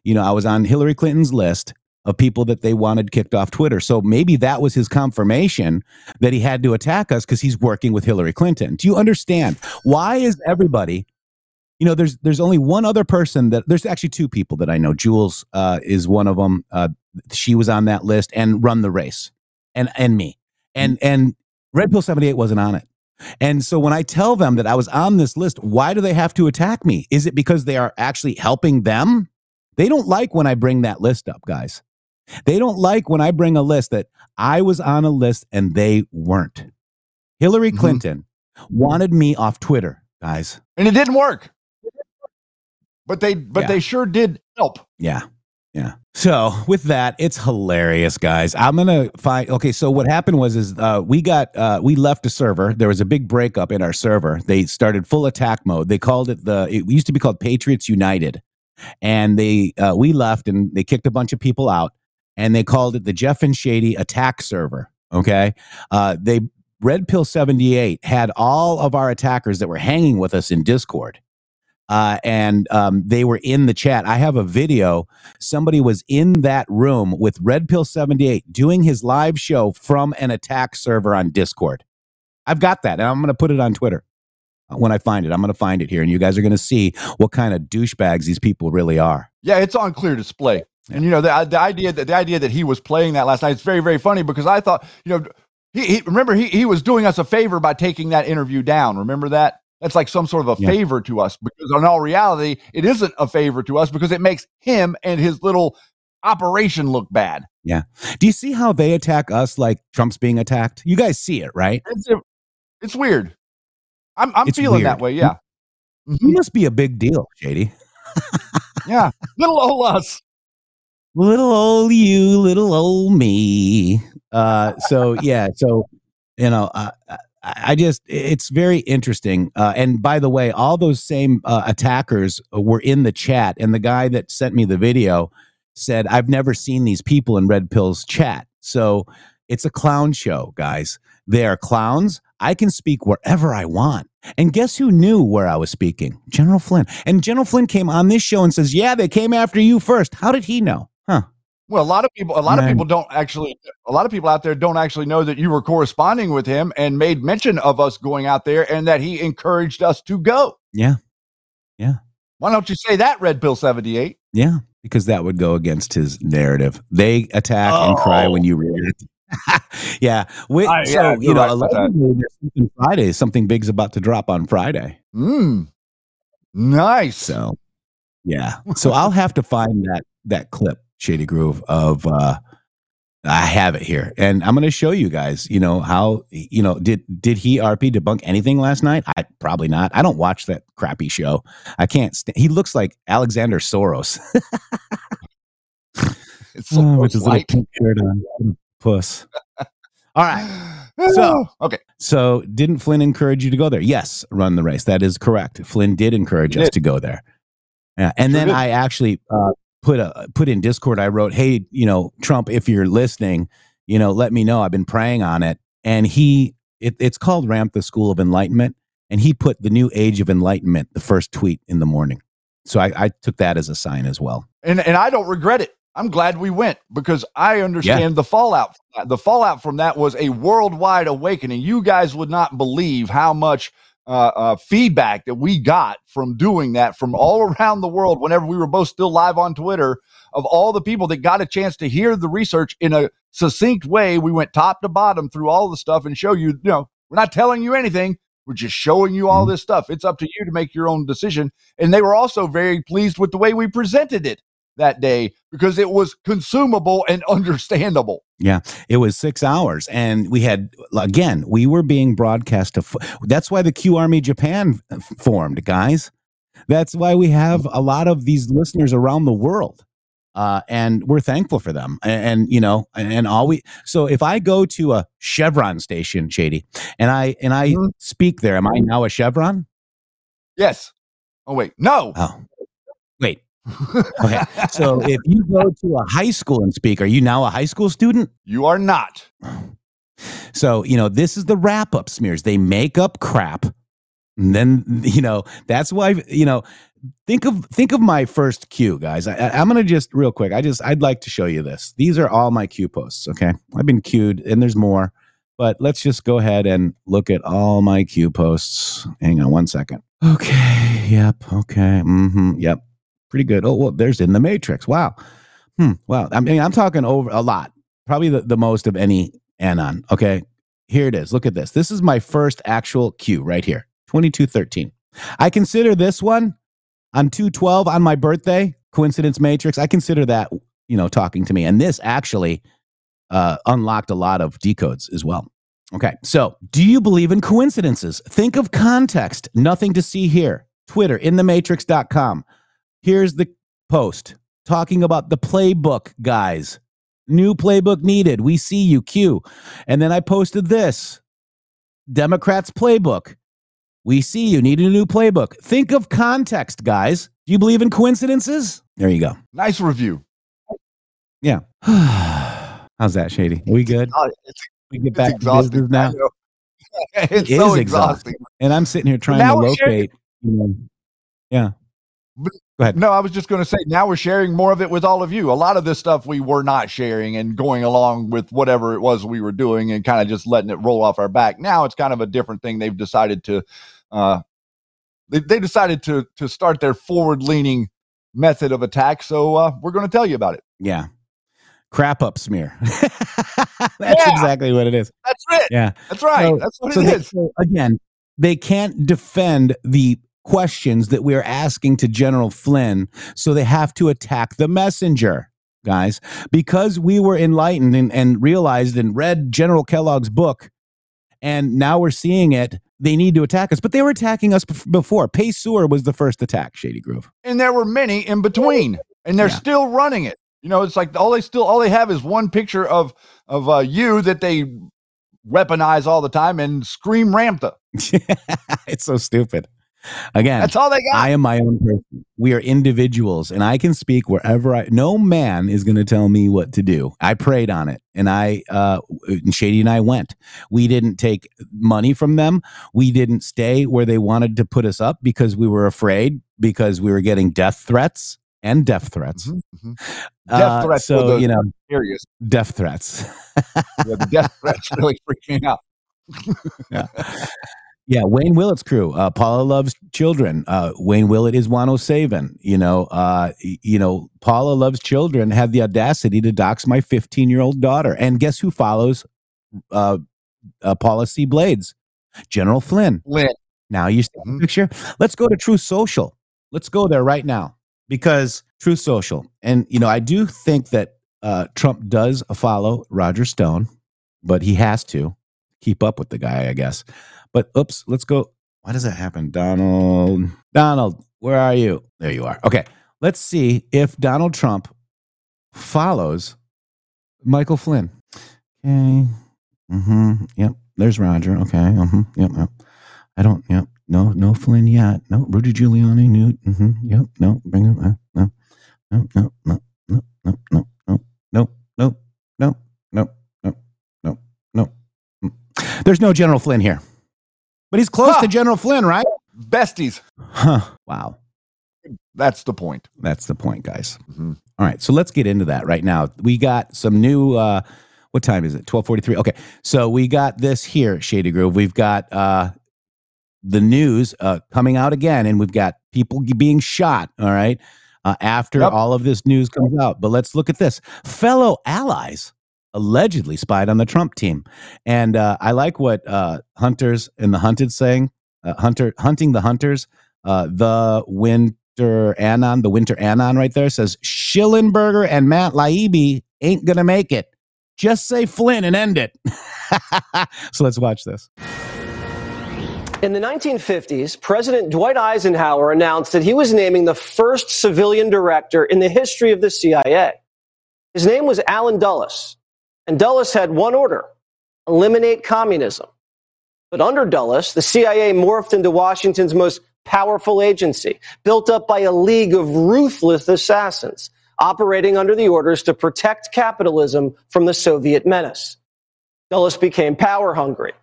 you know, I was on Hillary Clinton's list of people that they wanted kicked off Twitter. So maybe that was his confirmation that he had to attack us because he's working with Hillary Clinton. Do you understand? Why is everybody you know, there's there's only one other person that there's actually two people that I know. Jules uh, is one of them. Uh, she was on that list and run the race, and and me, and and Red Pill seventy eight wasn't on it. And so when I tell them that I was on this list, why do they have to attack me? Is it because they are actually helping them? They don't like when I bring that list up, guys. They don't like when I bring a list that I was on a list and they weren't. Hillary Mhm. Clinton wanted me off Twitter, guys. And it didn't work. But they but Yeah. they sure did help. Yeah. Yeah. So with that, it's hilarious, guys. I'm gonna find okay. So what happened was is uh, we got uh, we left a server. There was a big breakup in our server. They started full attack mode. They called it the. It used to be called Patriots United, and they uh, we left and they kicked a bunch of people out, and they called it the Jeff and Shady attack server. Okay. Uh, they Red Pill 78 had all of our attackers that were hanging with us in Discord. Uh, and um, they were in the chat. I have a video. Somebody was in that room with Red Pill 78 doing his live show from an attack server on Discord. I've got that, and I'm going to put it on Twitter uh, when I find it. I'm going to find it here, and you guys are going to see what kind of douchebags these people really are. Yeah, it's on clear display. And you know the the idea that the idea that he was playing that last night is very very funny because I thought you know he, he remember he he was doing us a favor by taking that interview down. Remember that? That's like some sort of a Yeah. favor to us because in all reality it isn't a favor to us because it makes him and his little operation look bad. Yeah. Do you see how they attack us like Trump's being attacked? You guys see it, right? It's, it's weird. I'm I'm It's feeling that way. Yeah. You mm-hmm. must be a big deal, Shady. [laughs] Yeah. Little old us. Little old you, little old me. Uh, so yeah, so you know, uh, I, just it's very interesting. Uh, and by the way, all those same uh, attackers were in the chat, and the guy that sent me the video said, "I've never seen these people in Red Pill's chat." So it's a clown show, guys. They are clowns. I can speak wherever I want. And guess who knew where I was speaking? General Flynn. And General Flynn came on this show and says, "Yeah, they came after you first. How did he know? Well, a lot of people, a lot of people don't actually, a lot of people out there don't actually know that you were corresponding with him and made mention of us going out there and that he encouraged us to go. Yeah. Yeah. Why don't you say that, Red Pill 78? Yeah, because that would go against his narrative. They attack and cry when you react. [laughs] yeah. We, I- so, yeah, you know, right allegedly there's something Friday. Something big's about to drop on Friday. Mm. Nice. So, yeah. So I'll have to find that that clip, Shady Grove, of uh I have it here, and I'm going to show you guys. You know how you know did did he RP debunk anything last night? I probably not. I don't watch that crappy show. I can't. St- he looks like Alexander Soros. [laughs] It's so Oh, with his little like. pink shirt on. Puss. All right. So- [sighs] okay. So, didn't Flynn encourage you to go there? Yes, run the race. That is correct. Flynn did encourage He us did. to go there. Yeah, and Sure then did. I actually uh, put a put in Discord. I wrote, "Hey, you know, Trump, if you're listening, you know, let me know. I've been praying on it." And he, it, it's called Ramtha School of Enlightenment, and he put the New Age of Enlightenment, the first tweet in the morning. So I, I took that as a sign as well. and and I don't regret it. I'm glad we went because I understand the fallout. The fallout from that was a worldwide awakening. You guys would not believe how much uh, uh, feedback that we got from doing that from all [laughs] around the world. Whenever we were both still live on Twitter, of all the people that got a chance to hear the research in a succinct way, we went top to bottom through all the stuff and show you. You know, we're not telling you anything. We're just showing you all this stuff. It's up to you to make your own decision. And they were also very pleased with the way we presented it that day because it was consumable and understandable. Yeah, it was six hours, and we had again. We were being broadcast to. That's why the Q Army Japan formed, guys. That's why we have a lot of these listeners around the world, uh, and we're thankful for them. And, and you know, and all we. So if I go to a Chevron station, Shady, and I and I Mhm. speak there, am I now a Chevron? Yes. Oh wait, no. Oh. [laughs] Okay. So if you go to a high school and speak, are you now a high school student? you are not. So, you know, this is the wrap up smears. They make up crap. And then, you know, that's why, you know, think of think of my first Q, guys. I, I- I'm gonna just real quick. I just I'd like to show you this. These are all my Q posts. Okay, I've been queued, and there's more, but let's just go ahead and look at all my Q posts. Hang on one second. Okay. Yep. Okay. Mm-hmm. Yep. Pretty good. Oh, well, there's in the Matrix. Wow. Hmm. I mean, I'm talking over a lot. Probably the, the most of any anon. Okay. Here it is. Look at this. This is my first actual Q right here. 2213. I consider this one on 212 on my birthday, coincidence matrix. I consider that, you know, talking to me. And this actually uh, unlocked a lot of decodes as well. Okay. So, do you believe in coincidences? Think of context. Nothing to see here. Twitter, inthematrix.com. Here's the post talking about the playbook, guys. New playbook needed. We see you, Q. And then I posted this Democrats playbook. We see you need a new playbook. Think of context, guys. Do you believe in coincidences? There you go. Nice review. Yeah. [sighs] How's that, Shady? Are we good? It's, We get back to business now. [laughs] It's It so is exhausting. And I'm sitting here trying now to locate. You know, yeah. No, I was just going to say now we're sharing more of it with all of you. A lot of this stuff we were not sharing and going along with whatever it was we were doing and kind of just letting it roll off our back. Now it's kind of a different thing. They've decided to, uh, they, they decided to to start their forward leaning method of attack. So uh, we're going to tell you about it. Yeah. Crap up smear. [laughs] That's Yeah. exactly what it is. That's it. Yeah. That's right. So- That's what so it they- is. so again, they can't defend the questions that we're asking to General Flynn, so they have to attack the messenger, guys. Because we were enlightened and, and realized and read General Kellogg's book, and now we're seeing it. They need to attack us, but they were attacking us bef- before. Paysur was the first attack, Shady Grove. And there were many in between, and they're Yeah. still running it. You know, it's like all they still all they have is one picture of of uh, you that they weaponize all the time and scream Ramtha. [laughs] it's so stupid. Again, That's all they got. I am my own person. We are individuals, and I can speak wherever I. No man is going to tell me what to do. I prayed on it, and I, uh, and Shady and I went. We didn't take money from them. We didn't stay where they wanted to put us up because we were afraid because we were getting death threats and death threats. Mhm, mhm. Uh, Death threats So you know, serious. death threats. Yeah, the death threats [laughs] really freaked me out. yeah. [laughs] Yeah, Wayne Willett's crew. Uh, Paula loves children. Uh, Wayne Willett is Juan O Savin. You know, uh, you know, Paula loves children. Had the audacity to dox my 15 year old daughter. And guess who follows uh, uh, Paula C. Blades? General Flynn. Lynn. Now you see the Mhm. picture. Let's go to Truth Social. Let's go there right now because Truth Social, and you know, I do think that uh, Trump does follow Roger Stone, but he has to keep up with the guy, I guess. But oops, let's go. Why does that happen, Donald? Donald, where are you? There you are. Okay, let's see if Donald Trump follows Michael Flynn. Okay. Mm-hmm. Yep. There's Roger. Okay. Mm-hmm. Yep. Yep. I don't. Yep. No. No Flynn yet. No. Rudy Giuliani. Newt. Mm-hmm. Yep. No. Bring him. Uh, no. No. No. No. No. No. No. No. No. No. No. No. No. No. No. There's no General Flynn here, but he's close Huh. to General Flynn, right? Besties. Huh. Wow. That's the point. That's the point, guys. Mhm. All right, so let's get into that right now. We got some new. uh What time is it? Twelve forty three. Okay, so we got this here, Shady Grove. We've got uh the news uh coming out again, and we've got people being shot. All right, uh, after Yep. all of this news comes out. But let's look at this. Fellow allies allegedly spied on the Trump team, and uh, I like what uh Hunters and the Hunted saying. Uh, Hunter hunting the hunters. Uh, the winter anon, the winter anon, right there says Shellenberger and Matt Taibbi ain't gonna make it. Just say Flynn and end it. [laughs] so let's watch this. In the 1950s, President Dwight Eisenhower announced that he was naming the first civilian director in the history of the CIA. His name was Allen Dulles, and Dulles had one order eliminate communism. But under Dulles, the CIA morphed into Washington's most powerful agency, built up by a league of ruthless assassins, operating under the orders to protect capitalism from the Soviet menace. Dulles became power hungry.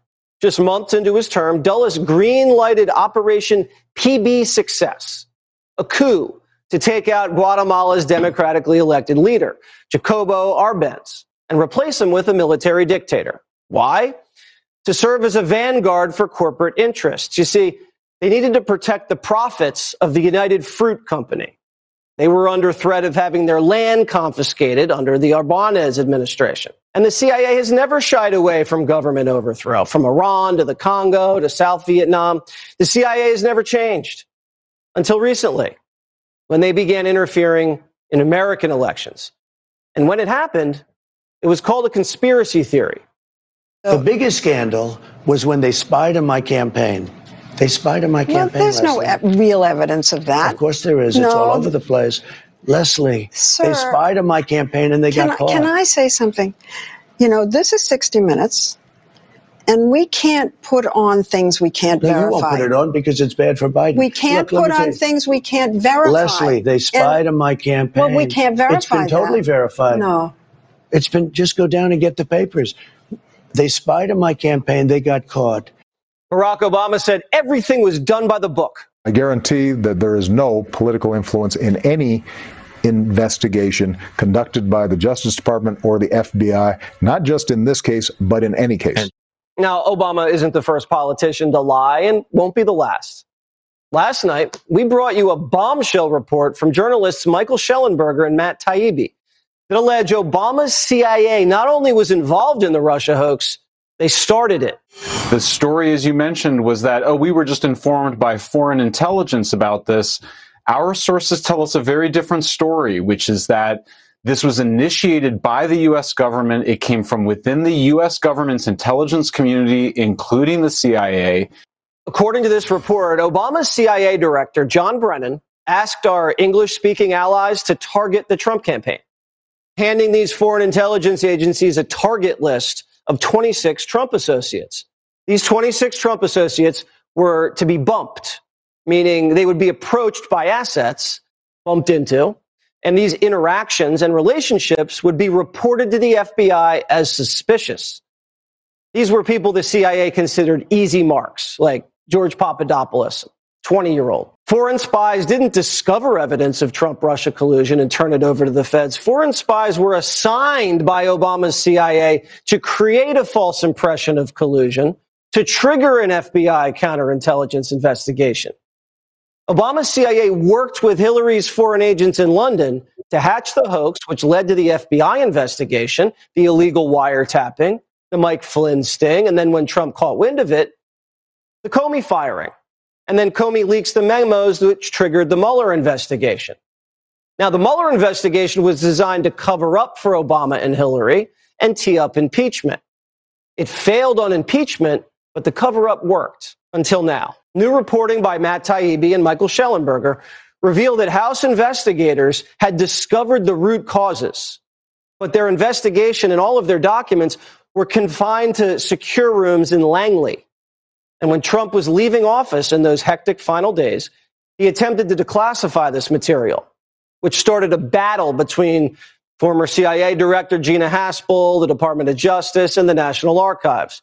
Just months into his term, Dulles green lighted Operation PB Success, a coup to take out Guatemala's democratically elected leader, Jacobo Arbenz, and replace him with a military dictator. Why? To serve as a vanguard for corporate interests. You see, they needed to protect the profits of the United Fruit Company. They were under threat of having their land confiscated under the Arbenz administration. And the CIA has never shied away from government overthrow, from Iran to the Congo to South Vietnam. The CIA has never changed until recently when they began interfering in American elections. And when it happened, it was called a conspiracy theory. The biggest scandal was when they spied on my campaign. They spied on my Well, campaign. there's no e- real evidence of that. Of course there is. It's all over the place. Leslie, Sir, they spied on my campaign and they got I, caught. can I say something? You know, this is 60 Minutes, and we can't put on things we can't no, you verify. won't put it on because it's bad for Biden. We can't Look, put on things we can't verify. Leslie, they spied on my campaign. Well, we can't verify It's been that. totally verified. No. It's been just go down and get the papers. They spied on my campaign. They got caught. Barack Obama said everything was done by the book. I guarantee that there is no political influence in any investigation conducted by the Justice Department or the FBI, not just in this case, but in any case. Now, Obama isn't the first politician to lie and won't be the last. Last night, we brought you a bombshell report from journalists Michael Shellenberger and Matt Taibbi that allege Obama's CIA not only was involved in the Russia hoax, they started it. The story, as you mentioned, was that, oh, we were just informed by foreign intelligence about this. Our sources tell us a very different story, which is that this was initiated by the U.S. government. It came from within the U.S. government's intelligence community, including the CIA. According to this report, Obama's CIA director, John Brennan, asked our English speaking allies to target the Trump campaign. Handing these foreign intelligence agencies a target list of 26 Trump associates. These 26 Trump associates were to be bumped, meaning they would be approached by assets, bumped into, and these interactions and relationships would be reported to the FBI as suspicious. These were people the CIA considered easy marks, like George Papadopoulos, 20 year old. Foreign spies didn't discover evidence of Trump Russia collusion and turn it over to the feds. Foreign spies were assigned by Obama's CIA to create a false impression of collusion to trigger an FBI counterintelligence investigation. Obama's CIA worked with Hillary's foreign agents in London to hatch the hoax, which led to the FBI investigation, the illegal wiretapping, the Mike Flynn sting, and then when Trump caught wind of it, the Comey firing. And then Comey leaks the memos which triggered the Mueller investigation. Now, the Mueller investigation was designed to cover up for Obama and Hillary and tee up impeachment. It failed on impeachment, but the cover up worked until now. New reporting by Matt Taibbi and Michael Shellenberger revealed that House investigators had discovered the root causes, but their investigation and all of their documents were confined to secure rooms in Langley. And when Trump was leaving office in those hectic final days, he attempted to declassify this material, which started a battle between former CIA Director Gina Haspel, the Department of Justice, and the National Archives.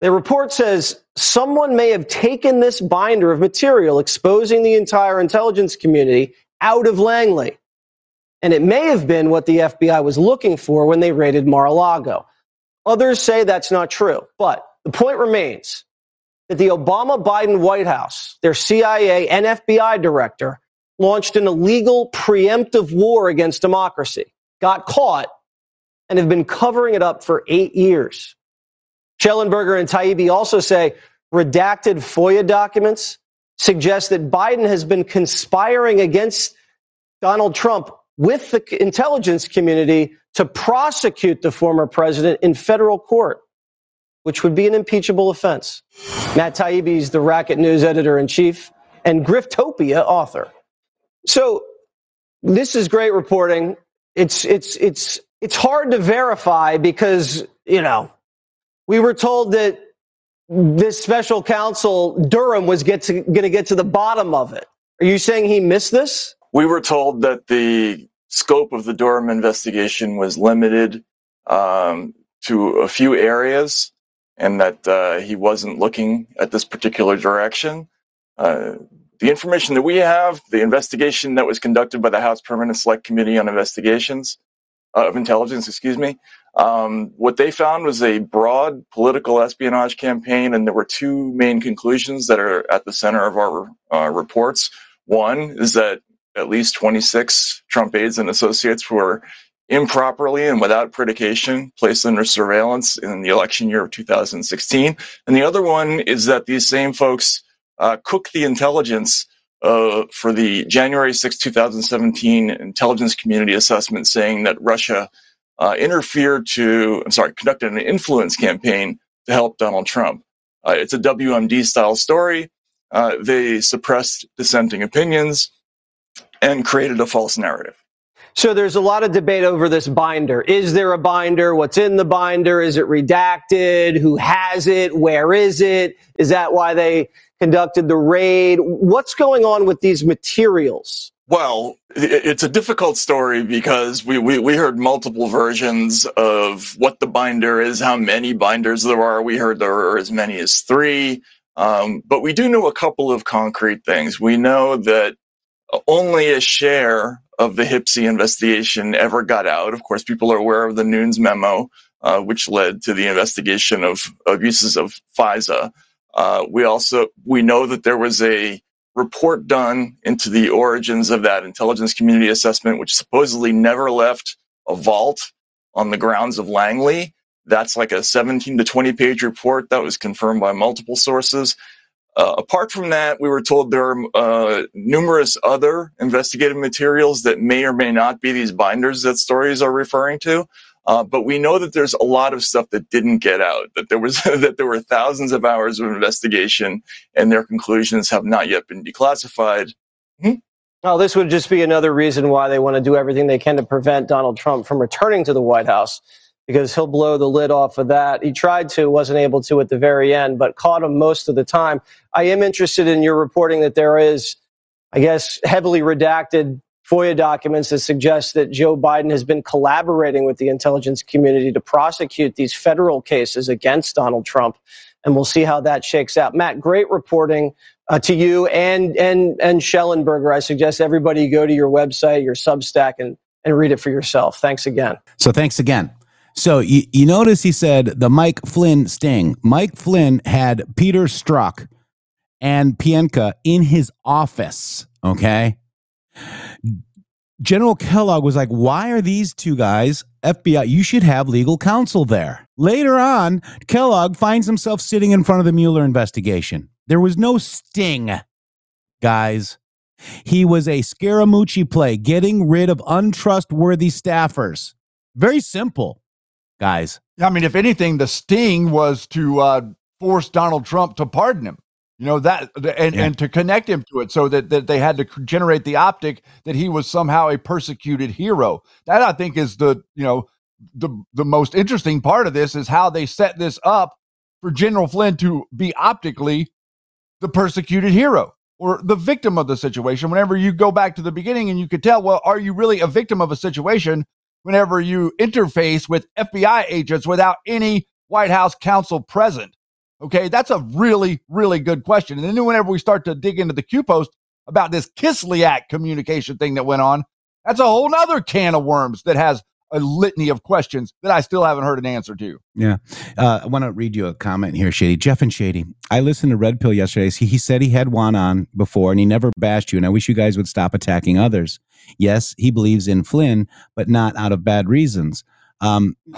The report says someone may have taken this binder of material exposing the entire intelligence community out of Langley. And it may have been what the FBI was looking for when they raided Mar a Lago. Others say that's not true. But the point remains that the Obama Biden White House, their CIA and FBI director, launched an illegal preemptive war against democracy, got caught, and have been covering it up for eight years. Shellenberger and Taibbi also say redacted FOIA documents suggest that Biden has been conspiring against Donald Trump with the intelligence community to prosecute the former president in federal court, which would be an impeachable offense. Matt Taibbi is the Racket News editor in chief and Griftopia author. So this is great reporting. It's it's it's it's hard to verify because you know we were told that this special counsel Durham was get to, going to get to the bottom of it. Are you saying he missed this? We were told that the scope of the Durham investigation was limited um, to a few areas, and that uh, he wasn't looking at this particular direction. Uh, the information that we have, the investigation that was conducted by the House Permanent Select Committee on Investigations uh, of Intelligence, excuse me, um, what they found was a broad political espionage campaign, and there were two main conclusions that are at the center of our uh, reports. One is that at least 26 Trump aides and associates were improperly and without predication placed under surveillance in the election year of 2016. And the other one is that these same folks uh, cooked the intelligence uh, for the January 6, 2017 intelligence community assessment saying that Russia uh, interfered to, I'm sorry, conducted an influence campaign to help Donald Trump. Uh, it's a WMD style story. Uh, they suppressed dissenting opinions and created a false narrative. So there's a lot of debate over this binder. Is there a binder? What's in the binder? Is it redacted? Who has it? Where is it? Is that why they conducted the raid? What's going on with these materials? Well, it's a difficult story because we, we, we, heard multiple versions of what the binder is, how many binders there are. We heard there are as many as three. Um, but we do know a couple of concrete things. We know that only a share of the HPSCI investigation ever got out. Of course, people are aware of the Nunes memo, uh, which led to the investigation of abuses of FISA. Uh, we also we know that there was a report done into the origins of that intelligence community assessment, which supposedly never left a vault on the grounds of Langley. That's like a 17 to 20 page report that was confirmed by multiple sources. Uh, apart from that, we were told there are uh, numerous other investigative materials that may or may not be these binders that stories are referring to. Uh, but we know that there's a lot of stuff that didn't get out. That there was [laughs] that there were thousands of hours of investigation, and their conclusions have not yet been declassified. Hmm? Well, this would just be another reason why they want to do everything they can to prevent Donald Trump from returning to the White House because he'll blow the lid off of that. He tried to, wasn't able to at the very end, but caught him most of the time. I am interested in your reporting that there is, I guess, heavily redacted FOIA documents that suggest that Joe Biden has been collaborating with the intelligence community to prosecute these federal cases against Donald Trump. And we'll see how that shakes out. Matt, great reporting uh, to you and and and Shellenberger. I suggest everybody go to your website, your Substack, and and read it for yourself. Thanks again. So thanks again. So you, you notice he said the Mike Flynn sting. Mike Flynn had Peter Strzok and Pientka in his office. Okay. General Kellogg was like, Why are these two guys FBI? You should have legal counsel there. Later on, Kellogg finds himself sitting in front of the Mueller investigation. There was no sting, guys. He was a Scaramucci play, getting rid of untrustworthy staffers. Very simple, guys. I mean, if anything, the sting was to uh, force Donald Trump to pardon him. You know that, and Yeah. and to connect him to it, so that that they had to generate the optic that he was somehow a persecuted hero. That I think is the you know the the most interesting part of this is how they set this up for General Flynn to be optically the persecuted hero or the victim of the situation. Whenever you go back to the beginning and you could tell, well, are you really a victim of a situation whenever you interface with FBI agents without any White House counsel present? Okay, that's a really, really good question. And then whenever we start to dig into the Q post about this Kislyak communication thing that went on, that's a whole nother can of worms that has a litany of questions that I still haven't heard an answer to. Yeah. Uh, I want to read you a comment here, Shady. Jeff and Shady. I listened to Red Pill yesterday. He, he said he had Juan on before and he never bashed you. And I wish you guys would stop attacking others. Yes, he believes in Flynn, but not out of bad reasons. Um, [sighs]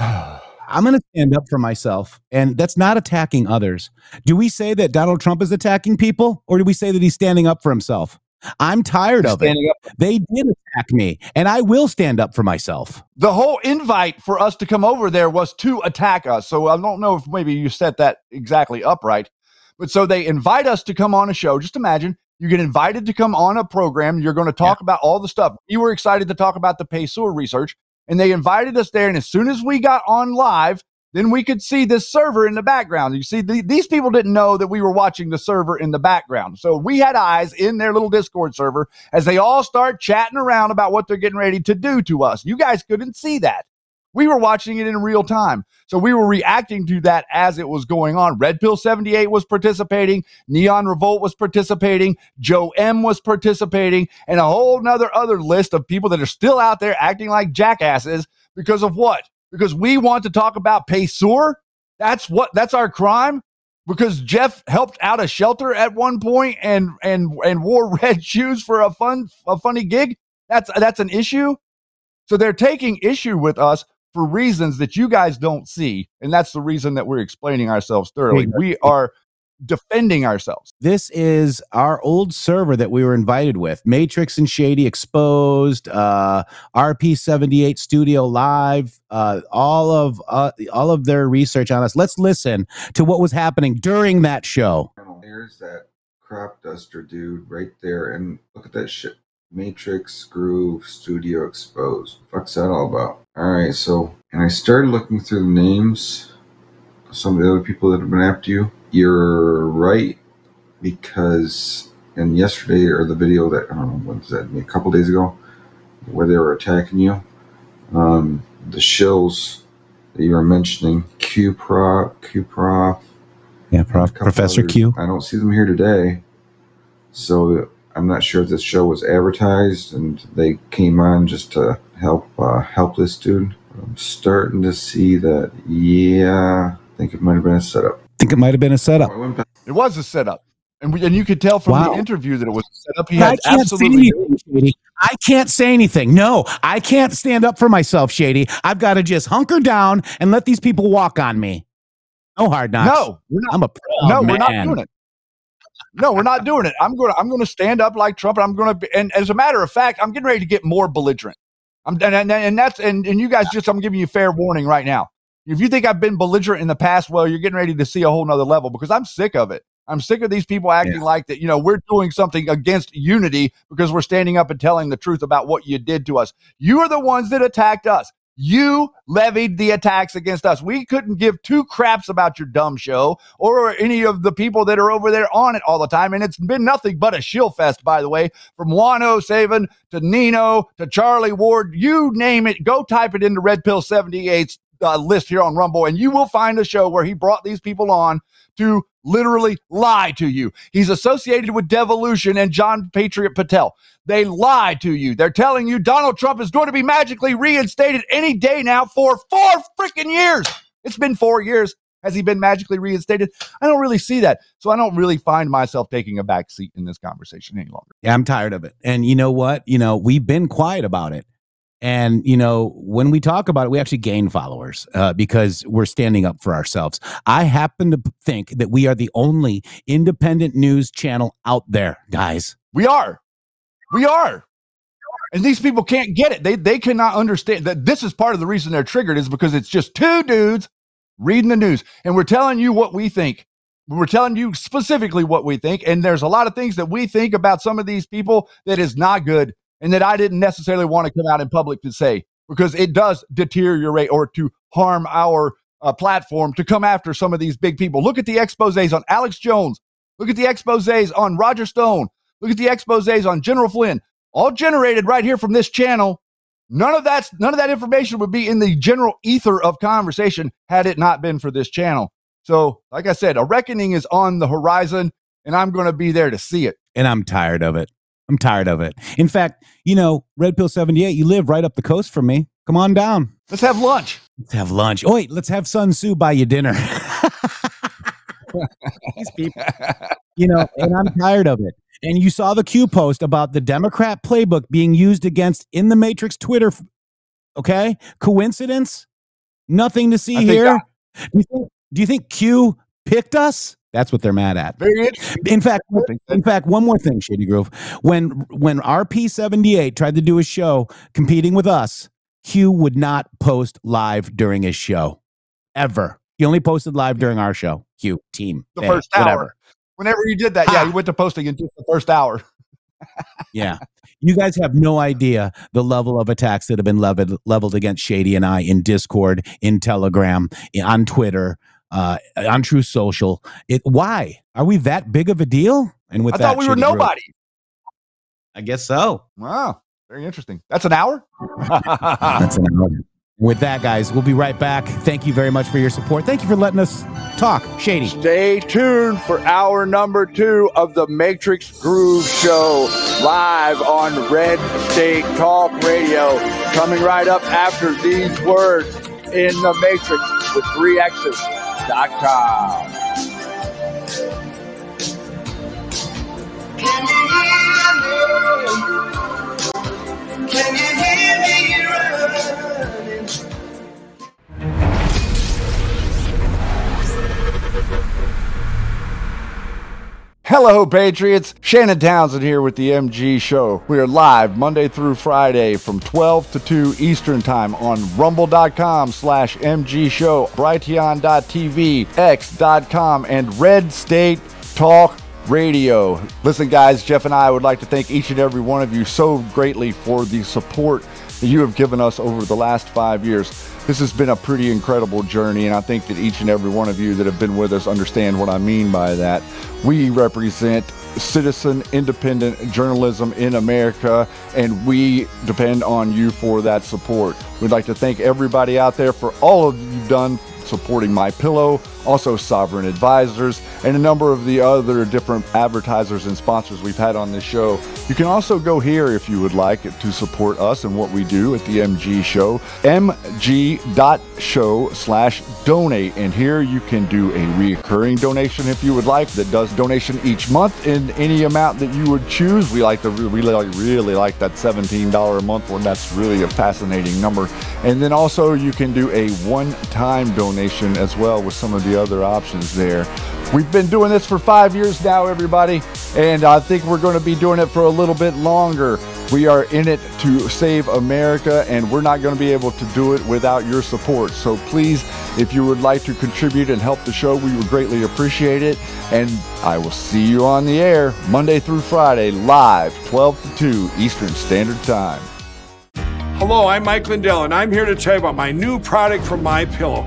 I'm going to stand up for myself, and that's not attacking others. Do we say that Donald Trump is attacking people, or do we say that he's standing up for himself? I'm tired of it. up. They did attack me, and I will stand up for myself. the whole invite for us to come over there was to attack us. So I don't know if maybe you set that exactly upright, but so they invite us to come on a show. Just imagine you get invited to come on a program. You're going to talk about all the stuff. You were excited to talk about the Paysur research, and they invited us there. And as soon as we got on live, then we could see this server in the background. You see, the, these people didn't know that we were watching the server in the background. So we had eyes in their little Discord server as they all start chatting around about what they're getting ready to do to us. You guys couldn't see that. We were watching it in real time. So we were reacting to that as it was going on. Red Pill 78 was participating, Neon Revolt was participating, Joe M was participating, and a whole nother other list of people that are still out there acting like jackasses because of what? Because we want to talk about Paysur? That's what that's our crime? Because Jeff helped out a shelter at one point and and and wore [laughs] red shoes for a fun a funny gig? That's that's an issue? So they're taking issue with us for reasons that you guys don't see. And that's the reason that we're explaining ourselves thoroughly. We are defending ourselves. This is our old server that we were invited with. Matrix and Shady Exposed, uh, RP78 Studio Live, uh, all of uh, all of their research on us. Let's listen to what was happening during that show. There's that crop duster dude right there, and look at that shit. Matrix Groove Studio Exposed. Fuck's that all about? Alright, so, and I started looking through the names of some of the other people that have been after you. You're right, because, and yesterday, or the video that, I don't know, when was that, a couple days ago, where they were attacking you, um, the shills that you were mentioning, Q Prop, Q Prof, Yeah, Prof, Professor others. Q. I don't see them here today. So I'm not sure if this show was advertised and they came on just to help uh, help this dude. I'm starting to see that. Yeah, I think it might have been a setup. think it might have been a setup. It was a setup. And we, and you could tell from Wow. the interview that it was a setup. He But I had can't say absolutely anything, I can't say anything. No, I can't stand up for myself, Shady. I've got to just hunker down and let these people walk on me. No hard knocks. No, we're not. I'm a proud no, we're not doing it. No, we're not doing it. I'm going to I'm going to stand up like Trump. And I'm going to be, and as a matter of fact, I'm getting ready to get more belligerent. I'm and and, and that's and, and you guys just I'm giving you fair warning right now. If you think I've been belligerent in the past, well, you're getting ready to see a whole nother level because I'm sick of it. I'm sick of these people acting like that, you know, we're doing something against unity because we're standing up and telling the truth about what you did to us. You are the ones that attacked us. You levied the attacks against us. We couldn't give two craps about your dumb show or any of the people that are over there on it all the time. And it's been nothing but a shill fest, by the way, from Juan O Savin to Nino to Charlie Ward. You name it. Go type it into Red Pill 78's uh, list here on Rumble, and you will find a show where he brought these people on to literally lie to you. He's associated with Devolution and John Patriot Patel. They lie to you. They're telling you Donald Trump is going to be magically reinstated any day now for four freaking years. It's been four years. Has he been magically reinstated? I don't really see that. So I don't really find myself taking a back seat in this conversation any longer. Yeah, I'm tired of it. And you know what? You know, we've been quiet about it. And, you know, when we talk about it, we actually gain followers uh, because we're standing up for ourselves. I happen to think that we are the only independent news channel out there, guys. We are. We are. And these people can't get it. They they cannot understand that this is part of the reason they're triggered is because it's just two dudes reading the news and we're telling you what we think. We're telling you specifically what we think and there's a lot of things that we think about some of these people that is not good and that I didn't necessarily want to come out in public to say because it does deteriorate or to harm our uh, platform to come after some of these big people. Look at the exposés on Alex Jones. Look at the exposés on Roger Stone. Look at the exposés on General Flynn. All generated right here from this channel. None of that none of that information would be in the general ether of conversation had it not been for this channel. So, like I said, a reckoning is on the horizon and I'm going to be there to see it. And I'm tired of it. I'm tired of it. In fact, you know, Red Pill 78, you live right up the coast from me. Come on down. Let's have lunch. Let's have lunch. Oh, wait, let's have Sun Tzu buy you dinner. [laughs] These people, you know, and I'm tired of it. And you saw the Q post about the Democrat playbook being used against in the Matrix Twitter. Okay, coincidence? Nothing to see I think here. that- do, you think, do you think Q picked us? That's what they're mad at. In fact, in fact, one more thing, Shady Grove. When when RP78 tried to do a show competing with us, Q would not post live during his show. Ever. He only posted live during our show. Q team. The Hey, first hour. whatever. Whenever you did that, yeah, you went to posting in just the first hour. [laughs] Yeah. You guys have no idea the level of attacks that have been leveled leveled against Shady and I in Discord, in Telegram, eh, on Twitter, uh, on Truth Social. It why are we that big of a deal? And with I that, thought we were Shady Grove- nobody. I guess so. Wow. Very interesting. That's an hour? [laughs] That's an hour. With that, guys, we'll be right back. Thank you very much for your support. Thank you for letting us talk, Shady. Stay tuned for hour number two of the Matrix Groove Show live on Red State Talk Radio. Coming right up after these words in the Matrix with 3x's.com. Can you hear me? Can you hear me Hello, Patriots. Shannon Townsend here with the MG Show. We are live Monday through Friday from 12 to 2 Eastern Time on rumble.com slash MG Show, brighteon.tv, x.com, and Red State Talk Radio. Listen, guys, Jeff and I would like to thank each and every one of you so greatly for the support that you have given us over the last five years. This has been a pretty incredible journey, and I think that each and every one of you that have been with us understand what I mean by that. We represent citizen independent journalism in America, and we depend on you for that support. We'd like to thank everybody out there for all of you've done supporting My Pillow, also Sovereign Advisors, and a number of the other different advertisers and sponsors we've had on this show. You can also go here if you would like to support us and what we do at the MG Show, mg.show slash donate. And here you can do a recurring donation if you would like that does donation each month in any amount that you would choose. We like to like, really like that $17 a month one. That's really a fascinating number. And then also you can do a one-time donation as well with some of the other options there. We've been doing this for five years now, everybody, and I think we're going to be doing it for a little bit longer. We are in it to save America, and we're not going to be able to do it without your support. So please, if you would like to contribute and help the show, we would greatly appreciate it. And I will see you on the air Monday through Friday, live, 12 to 2 Eastern Standard Time. Hello, I'm Mike Lindell, and I'm here to tell you about my new product from My Pillow: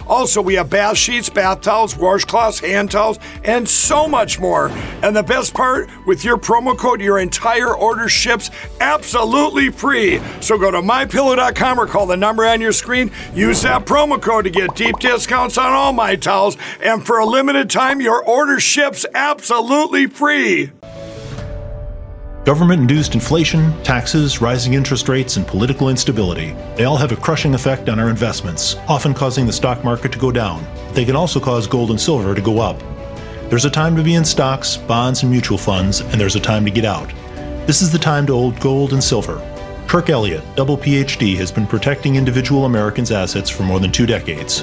Also, we have bath sheets, bath towels, washcloths, hand towels, and so much more. And the best part, with your promo code, your entire order ships absolutely free. So go to mypillow.com or call the number on your screen. Use that promo code to get deep discounts on all my towels. And for a limited time, your order ships absolutely free. Government induced inflation, taxes, rising interest rates, and political instability. They all have a crushing effect on our investments, often causing the stock market to go down. They can also cause gold and silver to go up. There's a time to be in stocks, bonds, and mutual funds, and there's a time to get out. This is the time to hold gold and silver. Kirk Elliott, double PhD, has been protecting individual Americans' assets for more than two decades.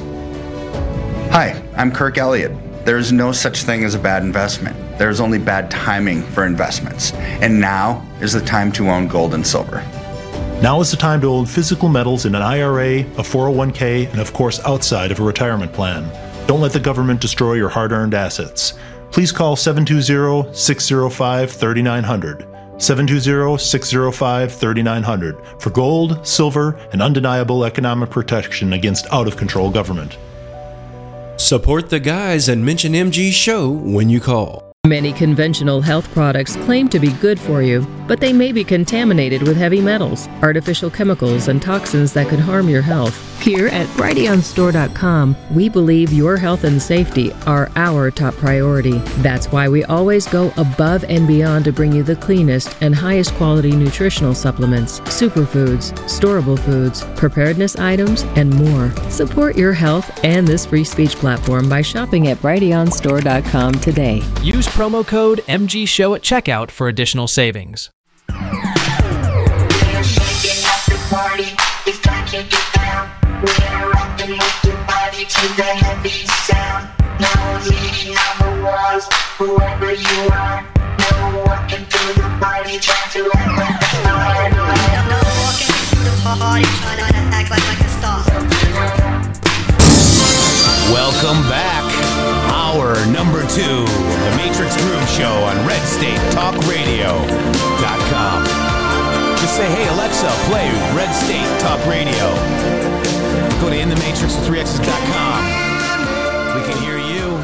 Hi, I'm Kirk Elliott. There is no such thing as a bad investment. There is only bad timing for investments. And now is the time to own gold and silver. Now is the time to hold physical metals in an IRA, a 401k, and of course outside of a retirement plan. Don't let the government destroy your hard earned assets. Please call 720 605 3900. 720 605 3900 for gold, silver, and undeniable economic protection against out of control government. Support the guys and mention MG Show when you call. Many conventional health products claim to be good for you, but they may be contaminated with heavy metals, artificial chemicals, and toxins that could harm your health. Here at BrighteonStore.com, we believe your health and safety are our top priority. That's why we always go above and beyond to bring you the cleanest and highest quality nutritional supplements, superfoods, storable foods, preparedness items, and more. Support your health and this free speech platform by shopping at BrighteonStore.com today. Use promo code MG Show at checkout for additional savings. Welcome back. Hour number two, of the Matrix Groove Show on RedStateTalkRadio.com. Just say, hey, Alexa, play Red State Talk Radio. Go to InTheMatrix3Xs.com. We can hear you.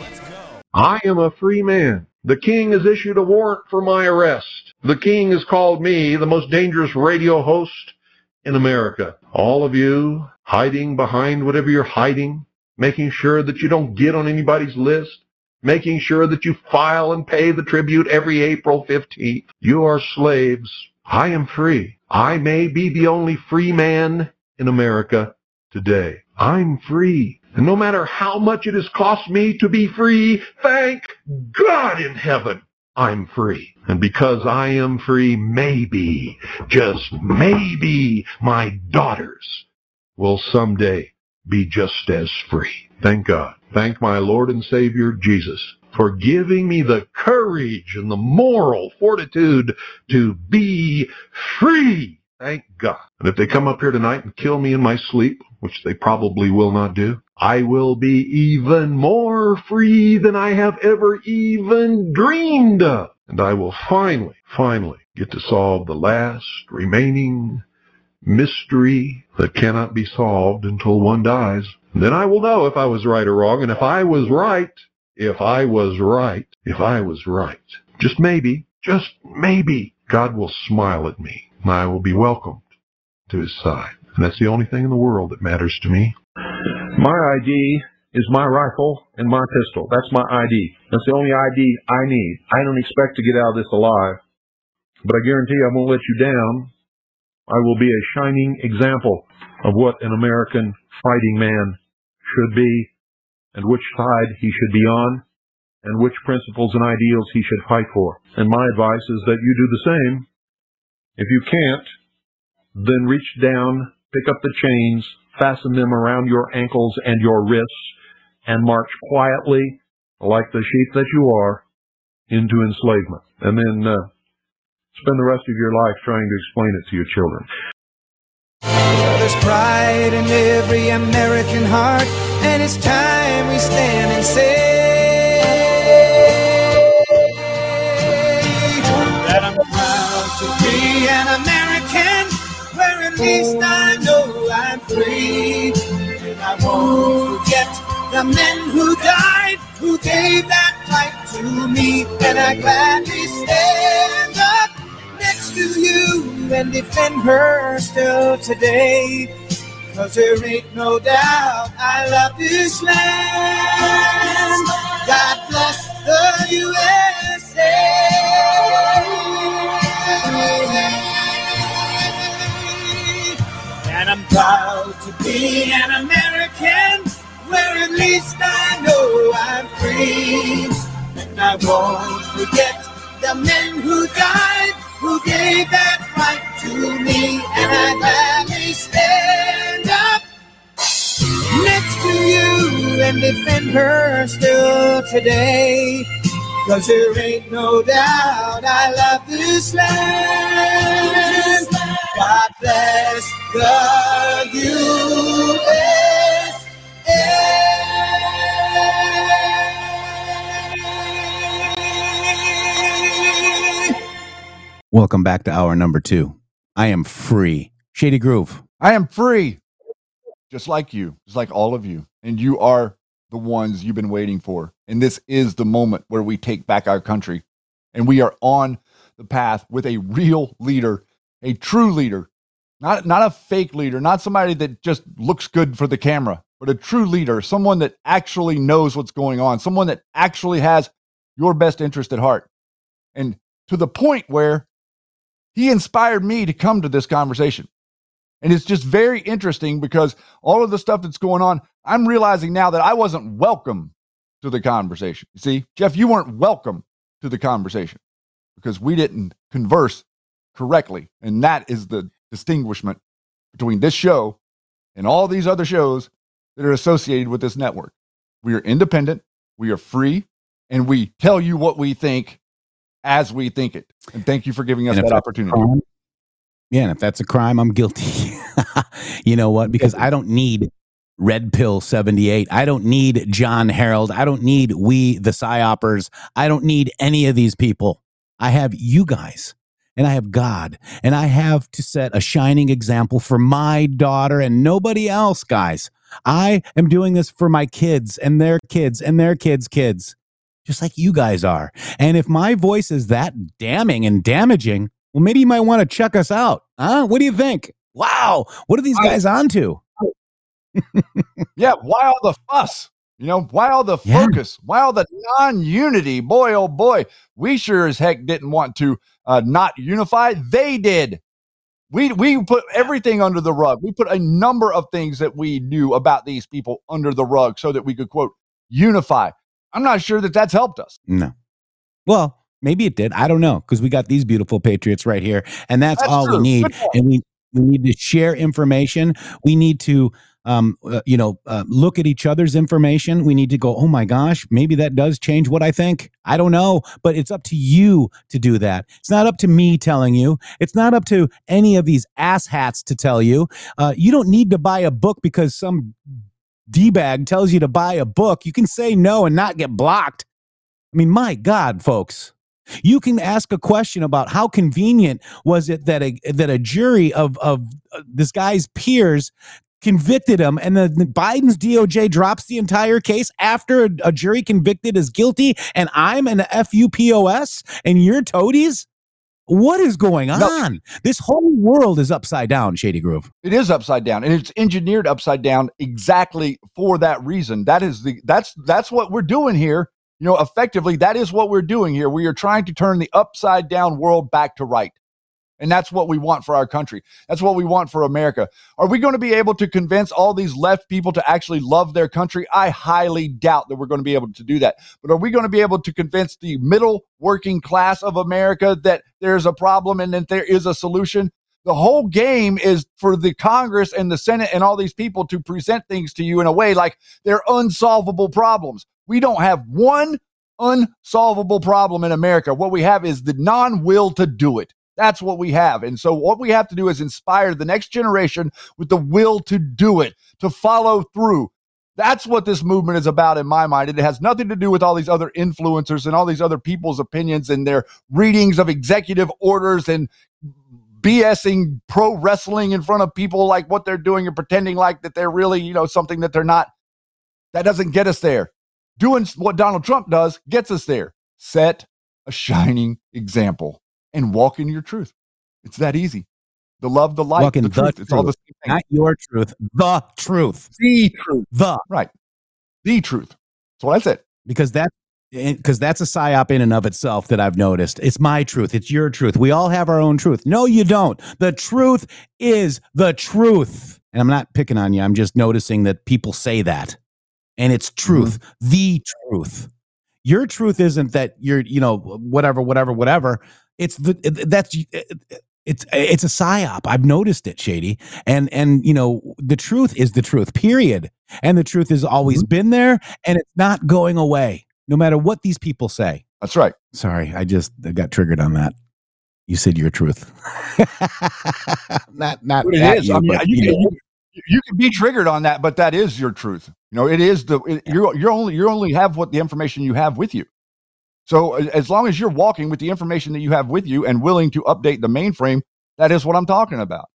Let's go. I am a free man. The king has issued a warrant for my arrest. The king has called me the most dangerous radio host in America. All of you hiding behind whatever you're hiding, making sure that you don't get on anybody's list, making sure that you file and pay the tribute every April 15th. You are slaves. I am free. I may be the only free man in America today. I'm free. And no matter how much it has cost me to be free, thank God in heaven, I'm free. And because I am free, maybe, just maybe, my daughters will someday be just as free. Thank God. Thank my Lord and Savior Jesus for giving me the courage and the moral fortitude to be free. Thank God. And if they come up here tonight and kill me in my sleep, which they probably will not do, I will be even more free than I have ever even dreamed of. And I will finally, finally get to solve the last remaining mystery that cannot be solved until one dies. Then I will know if I was right or wrong. And if I was right, if I was right, if I was right, just maybe, just maybe, God will smile at me and I will be welcomed to his side. And that's the only thing in the world that matters to me. My ID is my rifle and my pistol. That's my ID. That's the only ID I need. I don't expect to get out of this alive, but I guarantee I won't let you down. I will be a shining example of what an American fighting man should be and which side he should be on and which principles and ideals he should fight for. And my advice is that you do the same. If you can't, then reach down, pick up the chains, fasten them around your ankles and your wrists, and march quietly, like the sheep that you are, into enslavement. And then uh, spend the rest of your life trying to explain it to your children. There's pride in every American heart, and it's time we stand and say that I'm proud to be an American, where at least I know I'm free. And I won't forget the men who died, who gave that to me, and I gladly stand to you and defend her still today. Cause there ain't no doubt I love this land. God bless the USA. And I'm proud to be an American where at least I know I'm free. And I won't forget the men who died, defend her still today. Cause there ain't no doubt I love this land. God bless the USA. Welcome back to hour number two. I am free. Shady Grove. I am free, just like you, just like all of you. And you are the ones you've been waiting for. And this is the moment where we take back our country. And we are on the path with a real leader, a true leader, not, not a fake leader, not somebody that just looks good for the camera, but a true leader, someone that actually knows what's going on, someone that actually has your best interest at heart. And to the point where he inspired me to come to this conversation. And it's just very interesting because all of the stuff that's going on, I'm realizing now that I wasn't welcome to the conversation. You see, Jeff, you weren't welcome to the conversation because we didn't converse correctly. And that is the distinguishment between this show and all these other shows that are associated with this network. We are independent, we are free, and we tell you what we think as we think it. And thank you for giving us that opportunity. Yeah, and if that's a crime, I'm guilty. [laughs] you know what? Because I don't need Red Pill 78. I don't need John Harold. I don't need we, the psyopers. I don't need any of these people. I have you guys and I have God and I have to set a shining example for my daughter and nobody else, guys. I am doing this for my kids and their kids and their kids' kids, just like you guys are. And if my voice is that damning and damaging, well, maybe you might want to check us out. Huh? What do you think? Wow. What are these guys onto? yeah, why all the fuss? You know, why all the focus? Why all the non-unity? Boy, oh boy, we sure as heck didn't want to uh, not unify. They did. We we put everything under the rug. We put a number of things that we knew about these people under the rug so that we could quote unify. I'm not sure that that's helped us. No. Well, maybe it did. I don't know because we got these beautiful patriots right here, and that's, That's all true. we need. And we we need to share information. We need to, um, uh, you know, uh, look at each other's information. We need to go. Oh my gosh, maybe that does change what I think. I don't know, but it's up to you to do that. It's not up to me telling you. It's not up to any of these asshats to tell you. Uh, you don't need to buy a book because some d bag tells you to buy a book. You can say no and not get blocked. I mean, my God, folks. You can ask a question about how convenient was it that a that a jury of of uh, this guy's peers convicted him, and the, the Biden's DOJ drops the entire case after a, a jury convicted is guilty, and I'm an FUPOS, and you're toadies. What is going on? This whole world is upside down, Shady Grove. It is upside down, and it's engineered upside down exactly for that reason. That is the that's that's what we're doing here. You know, effectively, that is what we're doing here. We are trying to turn the upside down world back to right. And that's what we want for our country. That's what we want for America. Are we going to be able to convince all these left people to actually love their country? I highly doubt that we're going to be able to do that. But are we going to be able to convince the middle working class of America that there's a problem and that there is a solution? The whole game is for the Congress and the Senate and all these people to present things to you in a way like they're unsolvable problems. We don't have one unsolvable problem in America. What we have is the non will to do it. That's what we have. And so, what we have to do is inspire the next generation with the will to do it, to follow through. That's what this movement is about in my mind. It has nothing to do with all these other influencers and all these other people's opinions and their readings of executive orders and BSing pro wrestling in front of people like what they're doing and pretending like that they're really, you know, something that they're not. That doesn't get us there. Doing what Donald Trump does gets us there. Set a shining example and walk in your truth. It's that easy. The love, the light, the, the truth. It's all the same thing. Not your truth, the truth. The truth. The right. The truth. So that's what I said. Because that eh, because that's a psyop in and of itself that I've noticed. It's my truth. It's your truth. We all have our own truth. No, you don't. The truth is the truth. And I'm not picking on you. I'm just noticing that people say that. And it's truth, the truth. Your truth isn't that you're, you know, whatever, whatever, whatever. It's the that's it's it's a psyop. I've noticed it, Shady. And and you know, the truth is the truth. Period. And the truth has always been there, and it's not going away, no matter what these people say. That's right. Sorry, I just I got triggered on that. You said your truth. [laughs] not not But it you, I mean, you, you. You, can be triggered on that, but that is your truth. You know, it is the it, you're you're only you only have what the information you have with you. So as long as you're walking with the information that you have with you and willing to update the mainframe, that is what I'm talking about.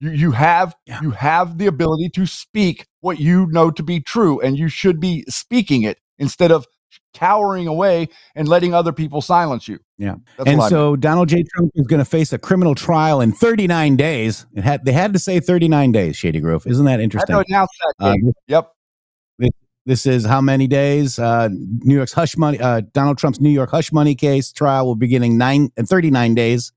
You you have you have the ability to speak what you know to be true, and you should be speaking it instead of cowering away and letting other people silence you. Yeah. That's and so Donald J. Trump is going to face a criminal trial in 39 days. It had they had to say 39 days, Shady Grove. Isn't that I interesting? that. Uh, yep. This, this is how many days? Uh, New York's hush money. Uh, Donald Trump's New York hush money case trial will be beginning nine and 39 days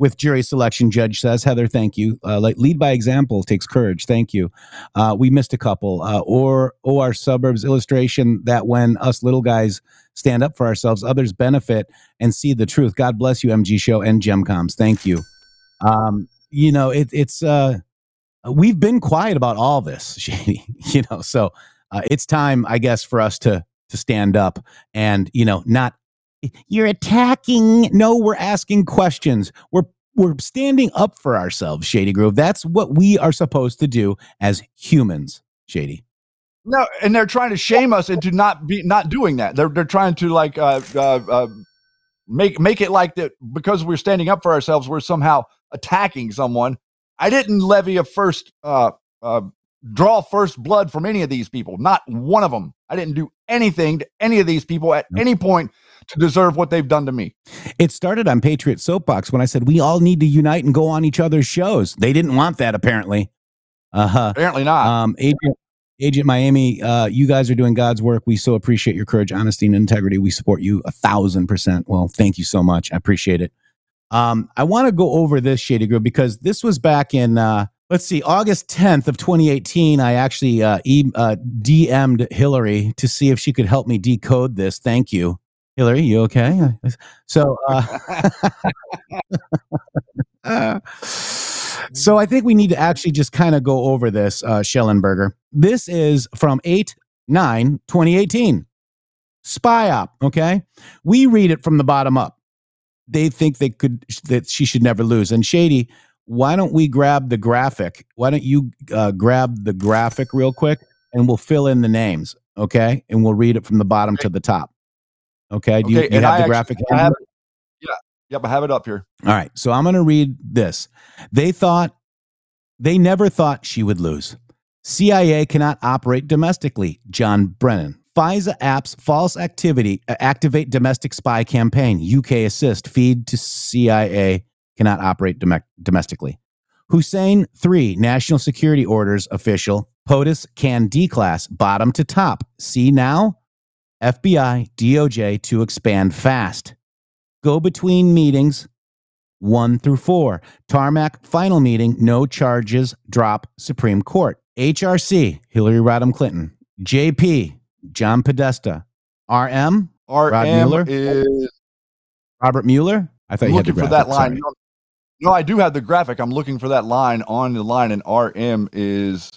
with jury selection. Judge says, Heather, thank you. Uh, lead by example takes courage. Thank you. Uh, we missed a couple. Uh, or or suburbs illustration that when us little guys stand up for ourselves, others benefit and see the truth. God bless you, MG Show and Gemcoms. Thank you. Um, you know, it, it's uh, we've been quiet about all this, Shady. [laughs] You know, so uh, it's time, I guess, for us to to stand up and you know not you're attacking. No, we're asking questions. We're we're standing up for ourselves, Shady Grove. That's what we are supposed to do as humans, Shady. No, and they're trying to shame us into not be not doing that. They're they're trying to like uh, uh, uh, make make it like that because we're standing up for ourselves. We're somehow attacking someone. I didn't levy a first uh, uh, draw first blood from any of these people. Not one of them. I didn't do anything to any of these people at any point to deserve what they've done to me. It started on Patriot Soapbox when I said we all need to unite and go on each other's shows. They didn't want that apparently. Uh huh. Apparently not. Um, Agent Agent Miami, uh, you guys are doing God's work. We so appreciate your courage, honesty, and integrity. We support you a thousand percent. Well, thank you so much. I appreciate it. Um, I want to go over this Shady Grove because this was back in uh, let's see, August 10th of 2018. I actually uh, e- uh, DM'd Hillary to see if she could help me decode this. Thank you, Hillary. You okay? [laughs] So, uh, so I think we need to actually just kind of go over this, uh, Shellenberger. This is from 8 9 2018. Spy op. Okay. We read it from the bottom up. They think they could, that she should never lose. And Shady, why don't we grab the graphic? Why don't you uh, grab the graphic real quick and we'll fill in the names. Okay. And we'll read it from the bottom to the top. Okay. Do you, Okay, you have I the graphic? Have. Yeah. Yep. I have it up here. All right. So I'm going to read this. They thought, they never thought she would lose. CIA cannot operate domestically. John Brennan. FISA apps false activity uh, activate domestic spy campaign. UK assist feed to CIA cannot operate dom- domestically. Hussein 3, national security orders official. POTUS can declass bottom to top. See now? FBI, DOJ to expand fast. Go between meetings one through four. Tarmac final meeting, no charges, drop Supreme Court. HRC, Hillary Rodham Clinton. JP, John Podesta. RM, Rod RM Mueller. is Robert Mueller. I thought I'm you had the looking for that line. No, I do have the graphic. I'm looking for that line on the line, and RM is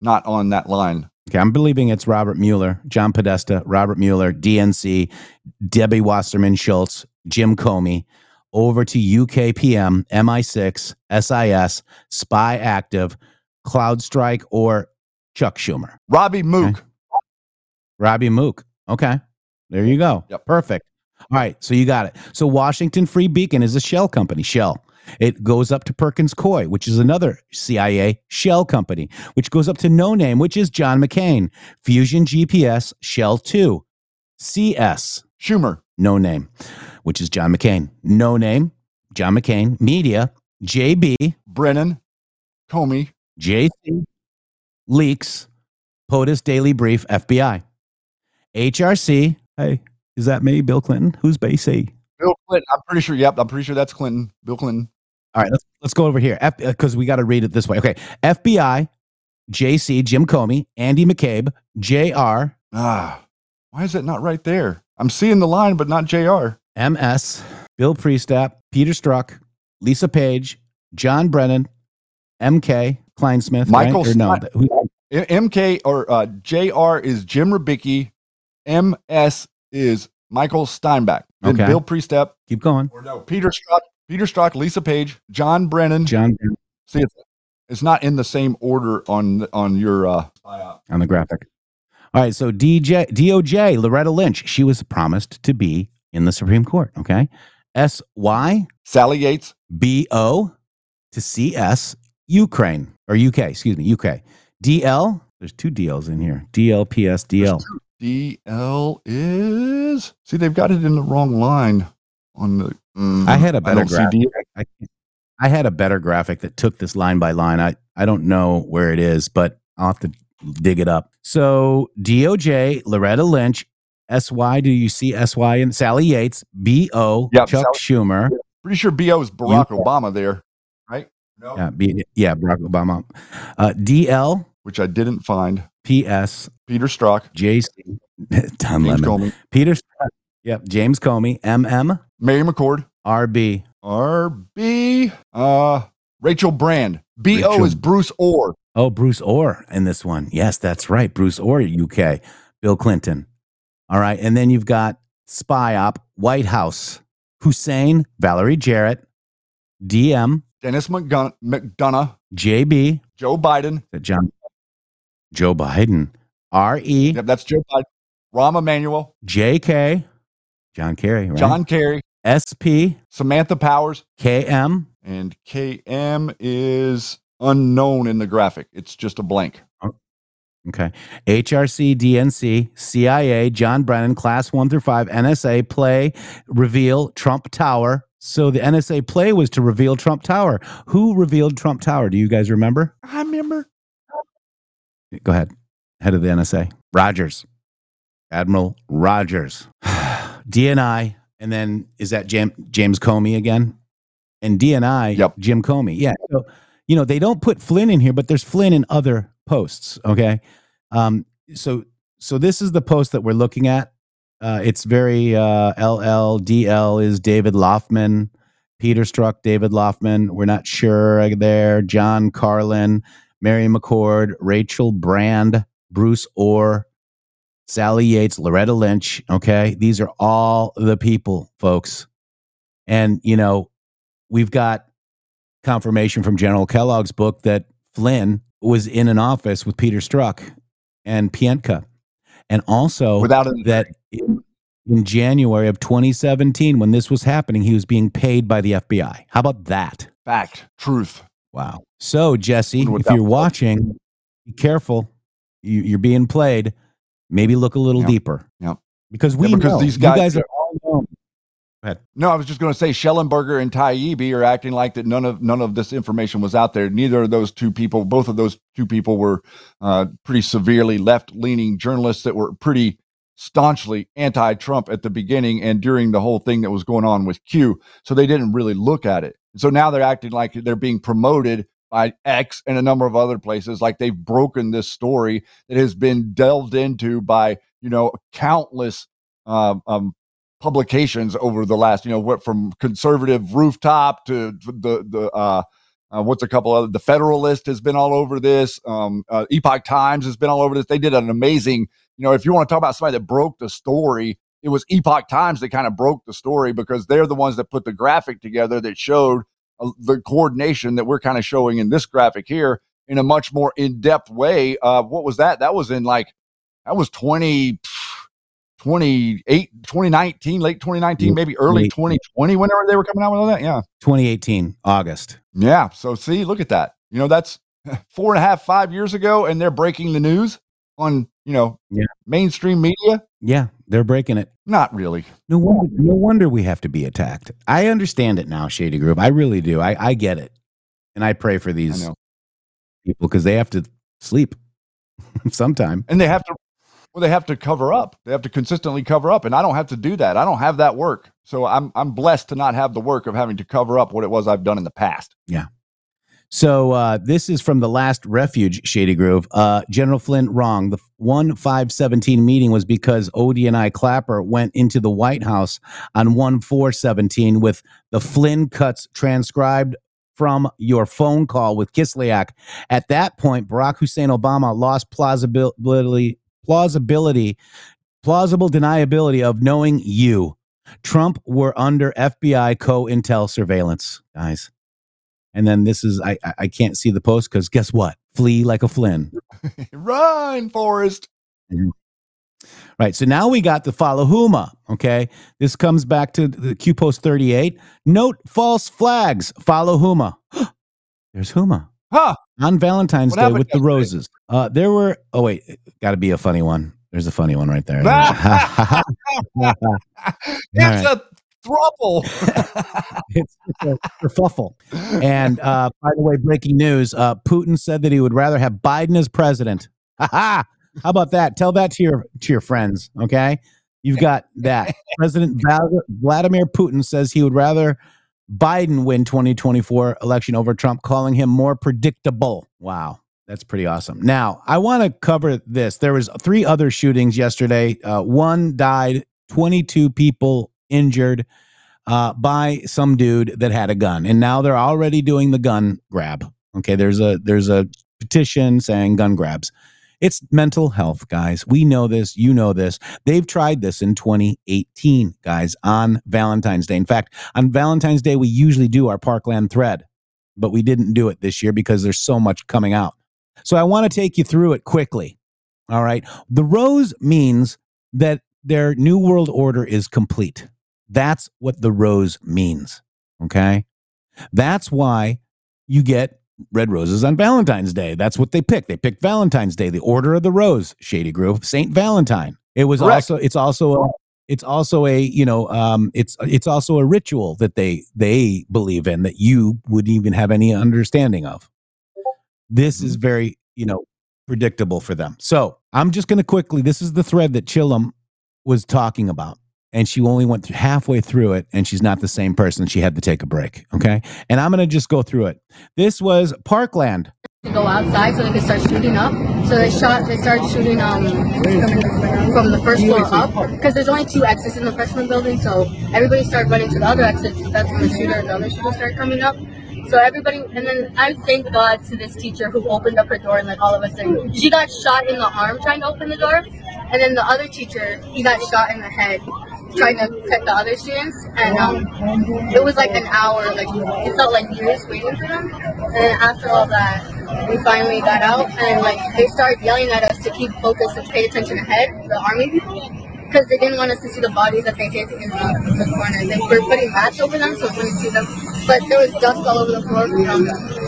not on that line. Okay, I'm believing it's Robert Mueller, John Podesta, Robert Mueller, DNC, Debbie Wasserman Schultz, Jim Comey, over to UKPM, MI6, SIS, Spy Active, CrowdStrike, or Chuck Schumer. Robbie Mook. Robbie Mook. Okay. There you go. Yep. Perfect. All right. So you got it. So Washington Free Beacon is a shell company, Shell. It goes up to Perkins Coie, which is another CIA shell company, which goes up to No Name, which is John McCain. Fusion GPS, Shell 2. CS, Schumer. No Name, which is John McCain. No Name, John McCain. Media, JB, Brennan, Comey, JC, Leaks, POTUS Daily Brief, FBI. HRC, hey, is that me, Bill Clinton? Who's BC? Bill Clinton. I'm pretty sure. Yep, I'm pretty sure that's Clinton. Bill Clinton. All right, let's let's go over here because we got to read it this way. Okay, FBI, JC, Jim Comey, Andy McCabe, JR, Ah, why is it not right there? I'm seeing the line, but not Jr. MS, Bill Priestap, Peter Strzok, Lisa Page, John Brennan, MK, Clinesmith, Michael right? Or no, Stein- who- M- MK or uh, JR is Jim Rybicki. MS is Michael Steinbach. Then Okay. Bill Priestap. keep going. Or no, Peter Strzok. Peter Strzok, Lisa Page, John Brennan. John See, it's, it's not in the same order on on your. uh on the graphic. All right, so DJ DOJ Loretta Lynch, she was promised to be in the Supreme Court. Okay, S Y Sally Yates, B O to C S Ukraine or UK, excuse me, UK. DL, there's two DLs in here. DL PS DL. DL is. See, they've got it in the wrong line on the. Mm, I had a better don't graphic. I, I had a better graphic that took this line by line. I, I don't know where it is, but I'll have to dig it up. So DOJ, Loretta Lynch, SY, do you see SY and Sally Yates, BO, Yep, Chuck Schumer. Pretty sure BO is Barack Obama there, right? No. Yeah, B, yeah, Barack Obama. Uh, DL, Which I didn't find. PS, Peter Strzok, JC, [laughs] Tom James Lemon, Peter, yep, James Comey, MM, Mary McCord, RB, RB, uh, Rachel Brand. BO Rachel- is Bruce Orr. Oh, Bruce Orr in this one. Yes, that's right. Bruce Orr, UK. Bill Clinton. All right. And then you've got Spy Op, White House, Hussein, Valerie Jarrett, DM, Dennis McGun- McDonough, JB, Joe Biden. John, Joe Biden, RE, Yep, that's Joe Biden. Rahm Emanuel, JK, John Kerry, right? John Kerry, SP, Samantha Powers, KM, and KM is unknown in the graphic. It's just a blank. Oh, okay. HRC, DNC, CIA, John Brennan, class one through five, NSA, play, reveal, Trump Tower. So the NSA play was to reveal Trump Tower. Who revealed Trump Tower? Do you guys remember? I remember. Go ahead. Head of the NSA. Rogers. Admiral Rogers. DNI. And then is that Jam- James Comey again? And DNI, Yep. Jim Comey. Yeah. So, you know, they don't put Flynn in here, but there's Flynn in other posts. Okay. Um, so so this is the post that we're looking at. Uh, it's very uh, LLDL is David Laufman, Peter Strzok, David Laufman. We're not sure there. John Carlin, Mary McCord, Rachel Brand, Bruce Orr, Sally Yates, Loretta Lynch. Okay. These are all the people, folks. And, you know, we've got confirmation from General Kellogg's book that Flynn was in an office with Peter Strzok and Pientka. And also Without an- that in, in January of 2017, when this was happening, he was being paid by the FBI. How about that? Fact, truth. Wow. So, Jesse, if you're watching, be careful. You, you're being played. Maybe look a little Yep. deeper Yep. because we Yeah, because know these you guys- guys are all known. No, I was just going to say Shellenberger and Taibbi are acting like that none of none of this information was out there. Neither of those two people, both of those two people, were uh, pretty severely left leaning journalists that were pretty staunchly anti-Trump at the beginning and during the whole thing that was going on with Q. So they didn't really look at it. So now they're acting like they're being promoted by X and a number of other places, like they've broken this story that has been delved into by you know countless um, um, publications over the last, you know, what from conservative rooftop to the the uh, uh, what's a couple other the Federalist has been all over this. Um, uh, Epoch Times has been all over this. They did an amazing, you know, if you want to talk about somebody that broke the story, it was Epoch Times that kind of broke the story because they're the ones that put the graphic together that showed uh, the coordination that we're kind of showing in this graphic here in a much more in depth way. Uh, what was that? That was in like that was 20 28 2019 late 2019 maybe early 2020 whenever they were coming out with all that yeah 2018 August. yeah so see look at that you know that's [laughs] four and a half five years ago and they're breaking the news on you know Yeah. mainstream media Yeah, they're breaking it. not really No wonder, no wonder we have to be attacked. I understand it now, Shady Grove. I really do. I, I get it. And I pray for these people because they have to sleep [laughs] sometime. and they have to well they have to cover up they have to consistently cover up and i don't have to do that i don't have that work so i'm i'm blessed to not have the work of having to cover up what it was i've done in the past Yeah. So uh, this is from the last refuge, Shady Grove. Uh, General Flynn wrong. The one five seventeen meeting was because Odie and I Clapper went into the White House on one four seventeen with the Flynn cuts transcribed from your phone call with Kislyak. At that point, Barack Hussein Obama lost plausibility, plausibility, plausible deniability of knowing you. Trump were under FBI co-intel surveillance, guys. And then this is I I- I can't see the post because guess what? Flee like a Flynn. [laughs] run forrest Right. So now we got the follow Huma. Okay. This comes back to the Q post 38. Note false flags. Follow Huma. [gasps] There's Huma. Huh. On Valentine's What Day with the roses. Uh there were oh wait, gotta be a funny one. There's a funny one right there. [laughs] [laughs] it's right. a thruple [laughs] it's, it's a kerfuffle. And uh, by the way, breaking news: uh, Putin said that he would rather have Biden as president. Ha! How about that? Tell that to your to your friends. Okay, you've got that. President Vladimir Putin says he would rather Biden win 2024 election over Trump, calling him more predictable. Wow. That's pretty awesome. Now, I want to cover this. There was three other shootings yesterday. Uh, one died, 22 people injured uh, by some dude that had a gun, and now they're already doing the gun grab. Okay, there's a there's a petition saying gun grabs. It's mental health, guys. We know this. You know this. They've tried this in 2018, guys, on Valentine's Day. In fact, on Valentine's Day, we usually do our Parkland thread, but we didn't do it this year because there's so much coming out. So I want to take you through it quickly. All right. The rose means that their new world order is complete. That's what the rose means. Okay. That's why you get red roses on Valentine's Day. That's what they picked. They picked Valentine's Day, the order of the rose, Shady Grove, Saint Valentine. It was Correct. also, it's also, a, it's also a, you know, um, it's, it's also a ritual that they, they believe in that you wouldn't even have any understanding of. This is very, you know, predictable for them. So I'm just going to quickly, this is the thread that Chillum was talking about. And she only went halfway through it, and she's not the same person. She had to take a break. Okay. And I'm to just go through it. This was Parkland. to go outside so they could start shooting up. So they shot, they started shooting um from the first floor up because there's only two exits in the freshman building. So everybody started running to the other exits. That's when the shooter and the other shooter started coming up. So everybody, and then I thank God to this teacher who opened up her door and like all of us in. She got shot in the arm trying to open the door, and then the other teacher, he got shot in the head trying to protect the other students. And um, it was like an hour, like it felt like years waiting for them. And after all that, we finally got out, and like they started yelling at us to keep focus and pay attention ahead, the army people, because they didn't want us to see the bodies that they hit in the, the corner. They were putting mats over them so we couldn't see them, but there was dust all over the floor from the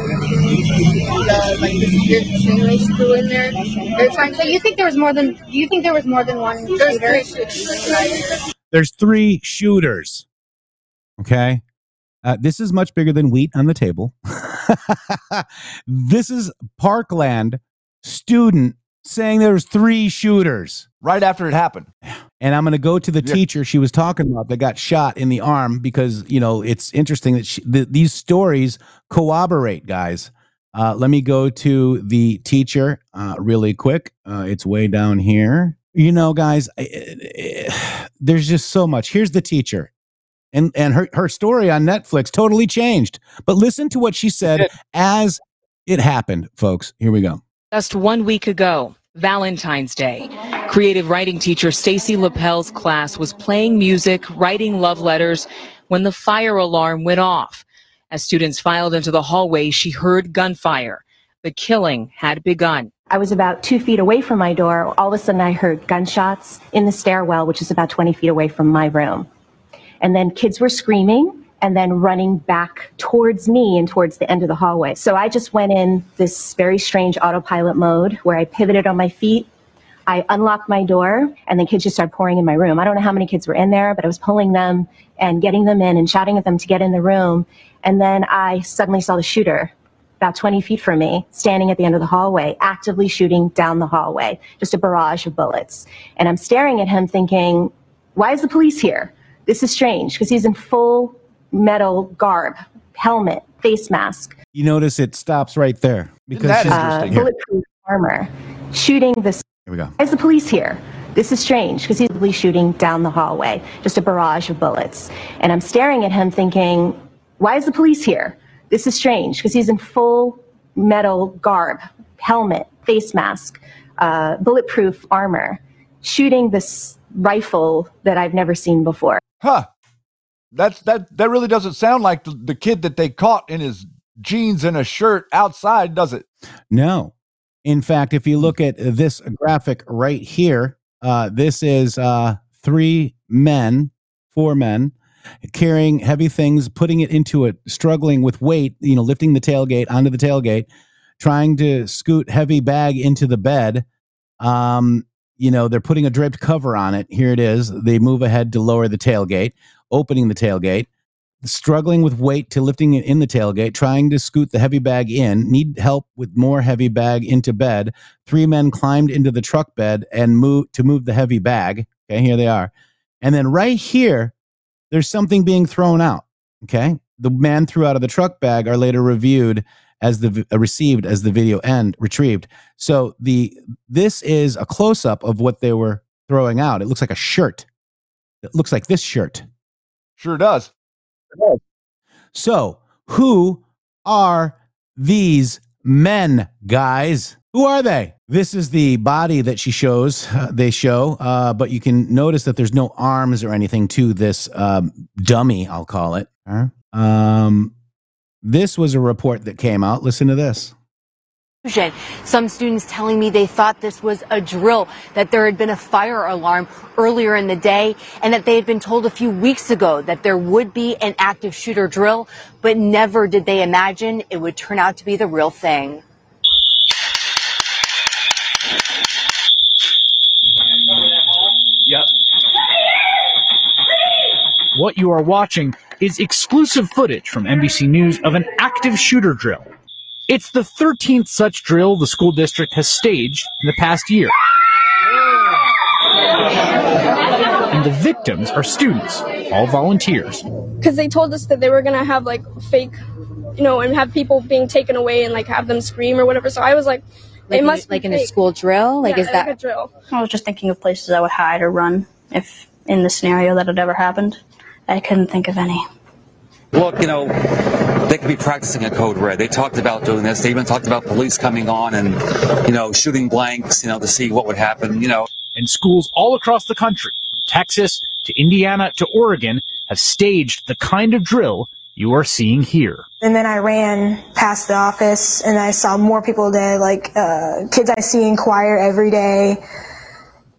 like the spear stingray screw in there. They're trying. So you think there was more than? Do you think there was more than one There's shooter? three shooters. There's three shooters. Okay. Uh, this is much bigger than wheat on the table. [laughs] this is Parkland student saying there was three shooters right after it happened. And I'm going to go to the teacher she was talking about that got shot in the arm because you know it's interesting that she, th- these stories corroborate, guys. Uh, let me go to the teacher uh, really quick. Uh, it's way down here. You know, guys, I- I- [sighs] there's just so much. Here's the teacher, and and her her story on Netflix totally changed. But listen to what she said as it happened, folks. Here we go. Just one week ago, Valentine's Day, creative writing teacher Stacy Lippel's class was playing music, writing love letters when the fire alarm went off. As students filed into the hallway, she heard gunfire. The killing had begun. I was about two feet away from my door. All of a sudden, I heard gunshots in the stairwell, which is about 20 feet away from my room. And then kids were screaming and then running back towards me and towards the end of the hallway. So I just went in this very strange autopilot mode where I pivoted on my feet. I unlocked my door and the kids just started pouring in my room. I don't know how many kids were in there, but I was pulling them and getting them in and shouting at them to get in the room. And then I suddenly saw the shooter about 20 feet from me, standing at the end of the hallway, actively shooting down the hallway, just a barrage of bullets. And I'm staring at him thinking, why is the police here? This is strange because he's in full metal garb, helmet, face mask, You notice it stops right there because that she's- uh, Here, bulletproof armor, shooting this. here we go. Why is the police here? This is strange because he's really shooting down the hallway, just a barrage of bullets. And I'm staring at him thinking, why is the police here? This is strange because he's in full metal garb, helmet, face mask, uh, bulletproof armor, shooting this rifle that I've never seen before. Huh. That's that that really doesn't sound like the, the kid that they caught in his jeans and a shirt outside, does it? No. In fact, if you look at this graphic right here, uh, this is uh, three men, four men, carrying heavy things, putting it into it, struggling with weight, you know, lifting the tailgate onto the tailgate, trying to scoot heavy bag into the bed. Um, you know, they're putting a draped cover on it. Here it is. They move ahead to lower the tailgate, opening the tailgate struggling with weight to lifting it in the tailgate, trying to scoot the heavy bag in, need help with more heavy bag into bed. Three men climbed into the truck bed and move to move the heavy bag. Okay, here they are. And then right here, there's something being thrown out. Okay. The man threw out of the truck bag are later reviewed as the uh, received as the video end retrieved. So the this is a close up of what they were throwing out. It looks like a shirt. It looks like this shirt. Sure does. So, who are these men, guys? Who are they? This is the body that she shows. [laughs] uh, they show, uh, but you can notice that there's no arms or anything to this um, dummy. I'll call it. Huh? Um, this was a report that came out. Listen to this. Some students telling me they thought this was a drill, that there had been a fire alarm earlier in the day, and that they had been told a few weeks ago that there would be an active shooter drill, but never did they imagine it would turn out to be the real thing. Yep. What you are watching is exclusive footage from NBC News of an active shooter drill. It's the 13th such drill the school district has staged in the past year. And the victims are students, all volunteers. because they told us that they were gonna have like fake, you know, and have people being taken away and like have them scream or whatever. So I was like, Like, it must like be in a school drill? Like, Yeah, is that like a drill? I was just thinking of places I would hide or run if in the scenario that had ever happened. I couldn't think of any. Look, you know, they could be practicing a code red. They talked about doing this. They even talked about police coming on and, you know, shooting blanks, you know, to see what would happen, you know. And schools all across the country, from Texas to Indiana to Oregon, have staged the kind of drill you are seeing here. And then I ran past the office and I saw more people there, like uh, kids I see in choir every day.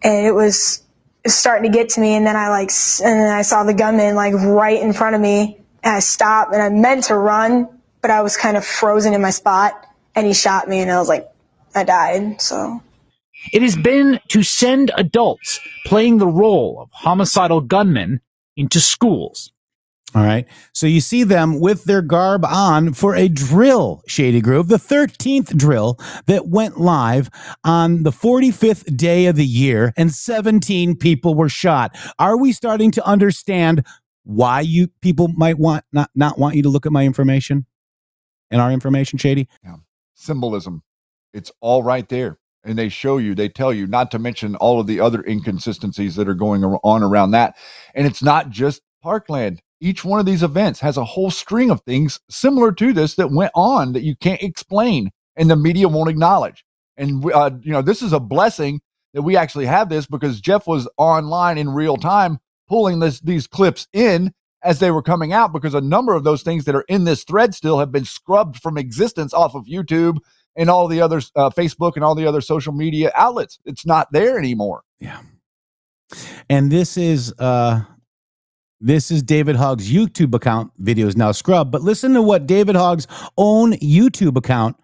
And it was starting to get to me. And then I like, and then I saw the gunman like right in front of me. And I stopped and I meant to run, but I was kind of frozen in my spot. And he shot me and I was like, I died. So. It has been to send adults playing the role of homicidal gunmen into schools. All right. So you see them with their garb on for a drill, Shady Grove, the 13th drill that went live on the 45th day of the year, and 17 people were shot. Are we starting to understand why you people might want not, not want you to look at my information and our information, Shady? Symbolism. It's all right there. And they show you, they tell you, not to mention all of the other inconsistencies that are going on around that. And it's not just Parkland. Each one of these events has a whole string of things similar to this that went on that you can't explain and the media won't acknowledge. And, uh, you know, this is a blessing that we actually have this because Jeff was online in real time pulling this, these clips in as they were coming out because a number of those things that are in this thread still have been scrubbed from existence off of YouTube and all the other uh, Facebook and all the other social media outlets. It's not there anymore. Yeah. And this is uh this is David Hogg's YouTube account videos now scrubbed, but listen to what David Hogg's own YouTube account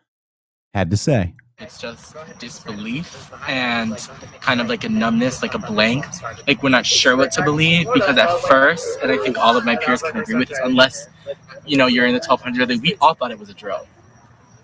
had to say. It's just disbelief and kind of like a numbness, like a blank. Like we're not sure what to believe because at first, and I think all of my peers can agree with this, unless you know you're in the 1200, like, we all thought it was a drill.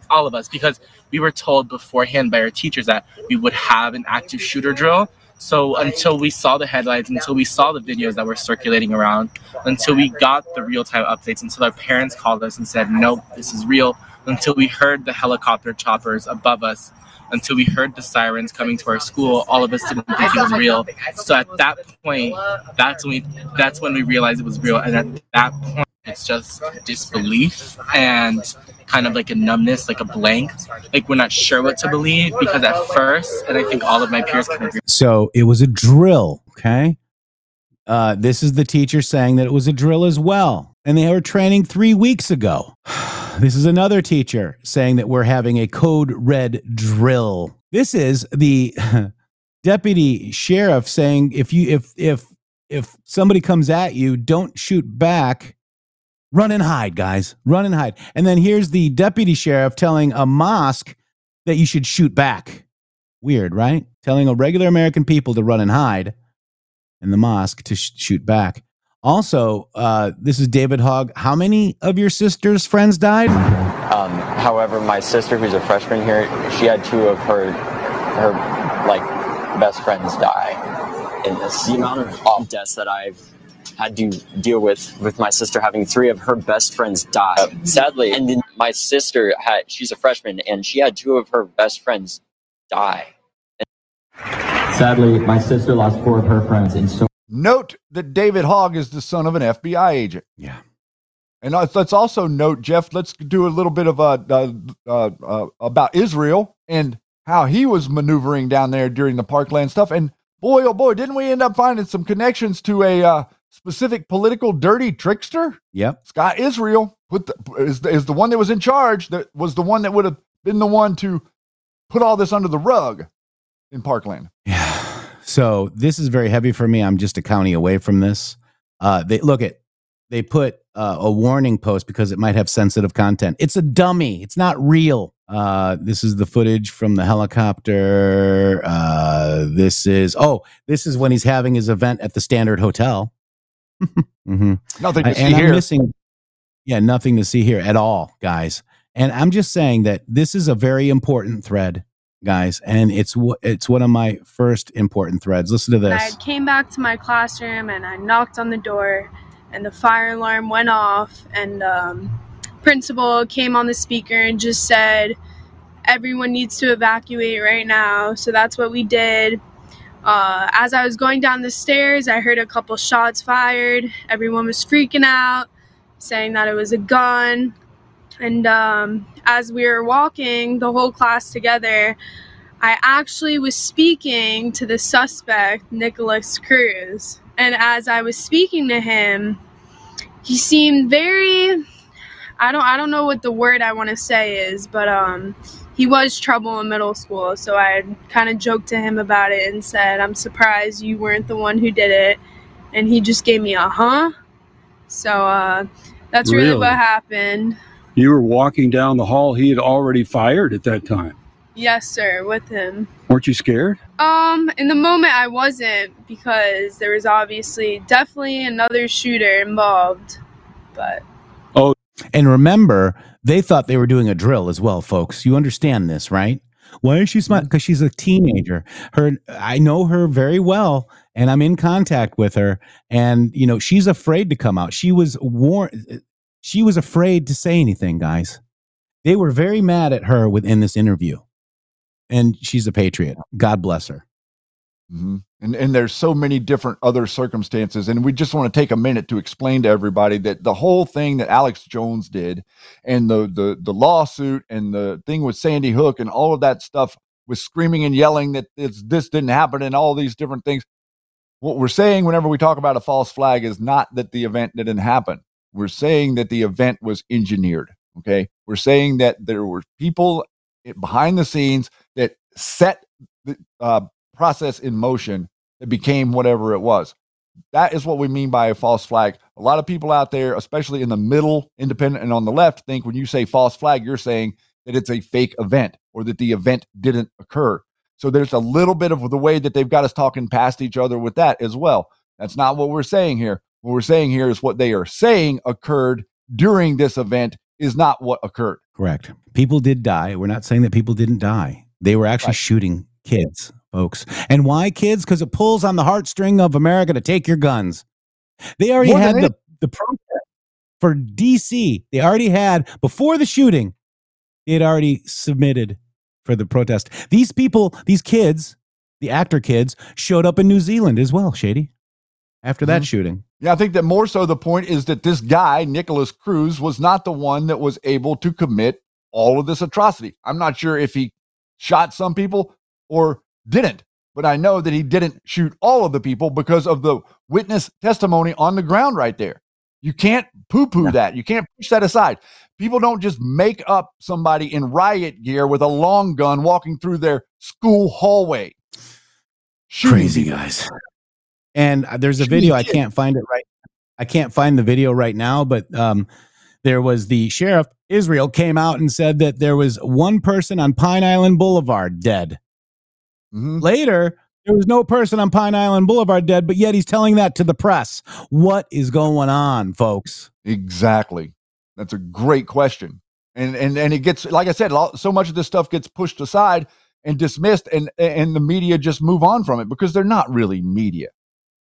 All of us, because we were told beforehand by our teachers that we would have an active shooter drill. So until we saw the headlines, until we saw the videos that were circulating around, until we got the real time updates, until our parents called us and said, nope, this is real, until we heard the helicopter choppers above us, until we heard the sirens coming to our school, all of us didn't think it was real. So at that point, that's when we that's when we realized it was real. And at that point, it's just disbelief and kind of like a numbness, like a blank. Like we're not sure what to believe because at first, and I think all of my peers can agree. So it was a drill, okay? Uh, this is the teacher saying that it was a drill as well. And they were training three weeks ago. [sighs] [sighs] This is another teacher saying that we're having a code red drill. This is the [laughs] deputy sheriff saying if you if if if somebody comes at you, don't shoot back. Run and hide, guys. Run and hide. And then here's the deputy sheriff telling a mosque that you should shoot back. Weird, right? Telling a regular American people to run and hide and the mosque to sh- shoot back. Also, uh, this is David Hogg. How many of your sister's friends died? Um, however, my sister, who's a freshman here, she had two of her her like best friends die in this. the amount of deaths that I've had to deal with with my sister having three of her best friends die. sadly, and then my sister had she's a freshman and she had two of her best friends die. Sadly, my sister lost four of her friends in so Note that David Hogg is the son of an FBI agent. Yeah. And let's, also note, Jeff, let's do a little bit of uh, uh, uh, uh, about Israel and how he was maneuvering down there during the Parkland stuff. And boy, oh boy, didn't we end up finding some connections to a uh, specific political dirty trickster? Yeah, Scott Israel put the, is, the, is the one that was in charge, that was the one that would have been the one to put all this under the rug in Parkland. So this is very heavy for me. I'm just a county away from this. Uh, they look at they put uh, a warning post because it might have sensitive content. It's a dummy. It's not real. Uh, this is the footage from the helicopter. Uh, this is oh, this is when he's having his event at the Standard Hotel. [laughs] hmm Nothing to see and I'm here. missing, yeah, nothing to see here at all, guys. And I'm just saying that this is a very important thread, guys, and it's it's one of my first important threads. Listen to And this. I came back to my classroom and I knocked on the door, and the fire alarm went off. And um, principal came on the speaker and just said, "Everyone needs to evacuate right now." So that's what we did. Uh, as I was going down the stairs, I heard a couple shots fired. Everyone was freaking out, saying that it was a gun. And um, as we were walking, the whole class together, I actually was speaking to the suspect, Nikolas Cruz. And as I was speaking to him, he seemed very I don't I don't know what the word I want to say is, but um he was trouble in middle school, so I kind of joked to him about it and said, "I'm surprised you weren't the one who did it." And he just gave me a huh. So uh that's really, Really? what happened. You were walking down the hall. He had already fired at that time. Yes, sir, with him. Weren't you scared? Um, in the moment I wasn't because there was obviously definitely another shooter involved. but Oh, And remember, they thought they were doing a drill as well, folks. You understand this, right? Why is she smiling? Because she's a teenager. Her, I know her very well, and I'm in contact with her. And you know, she's afraid to come out. She was warned. She was afraid to say anything, guys. They were very mad at her within this interview, and she's a patriot. God bless her. Mhm. And and there's so many different other circumstances, and we just want to take a minute to explain to everybody that the whole thing that Alex Jones did, and the the the lawsuit, and the thing with Sandy Hook, and all of that stuff was screaming and yelling that this didn't happen, and all these different things. What we're saying whenever we talk about a false flag is not that the event didn't happen. We're saying that the event was engineered. Okay, we're saying that there were people behind the scenes that set the uh, process in motion that became whatever it was. That is what we mean by a false flag. A lot of people out there, especially in the middle, independent, and on the left, think when you say false flag, you're saying that it's a fake event or that the event didn't occur. So there's a little bit of the way that they've got us talking past each other with that as well. That's not what we're saying here. What we're saying here is what they are saying occurred during this event is not what occurred. Correct. People did die. We're not saying that people didn't die. They were actually shooting kids, folks. And why kids? Because it pulls on the heartstring of America to take your guns. They already More had the, the protest for DC. They already had, before the shooting, they had already submitted for the protest. These people, these kids, the actor kids, showed up in New Zealand as well, Shady, after that Mhm. shooting. Yeah, I think that more so the point is that this guy, Nikolas Cruz, was not the one that was able to commit all of this atrocity. I'm not sure if he shot some people or didn't, but I know that he didn't shoot all of the people because of the witness testimony on the ground right there. You can't poo poo that. You can't push that aside. People don't just make up somebody in riot gear with a long gun walking through their school hallway. Shooting Crazy people. guys. And uh, there's a video. I can't find it right. I can't find the video right now, but um, there was the sheriff Israel came out and said that there was one person on Pine Island Boulevard dead. Mm-hmm. Later, there was no person on Pine Island Boulevard dead, but yet he's telling that to the press. What is going on, folks? Exactly. That's a great question. And and and it gets like I said, so much of this stuff gets pushed aside and dismissed, and and the media just move on from it because they're not really media.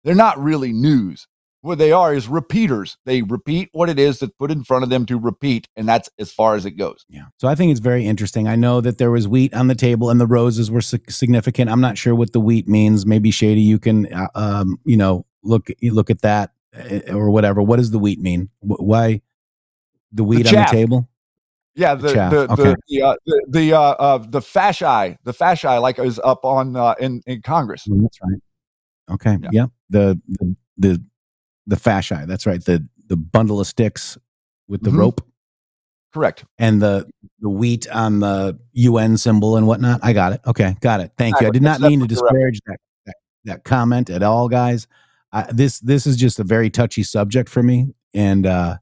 They're not really news. What they are is repeaters. They repeat what it is that's put in front of them to repeat, and that's as far as it goes. Yeah. So I think it's very interesting. I know that there was wheat on the table and the roses were significant. I'm not sure what the wheat means. Maybe Shady, you can, uh, um, you know, look you look at that uh, or whatever. What does the wheat mean? Why the wheat on the table? Yeah, the the okay. the the, uh, the, the uh, uh, the fasci, the fasci, like is up on uh, in in Congress. Mm, That's right. Okay. Yeah. The, the the the fasci. That's right. The the bundle of sticks with the Mhm. rope Correct. and the the wheat on the UN symbol and whatnot. I got it. Okay, got it. Thank you. I did not mean to disparage that, that that comment at all, guys. I, this this is just a very touchy subject for me, and uh,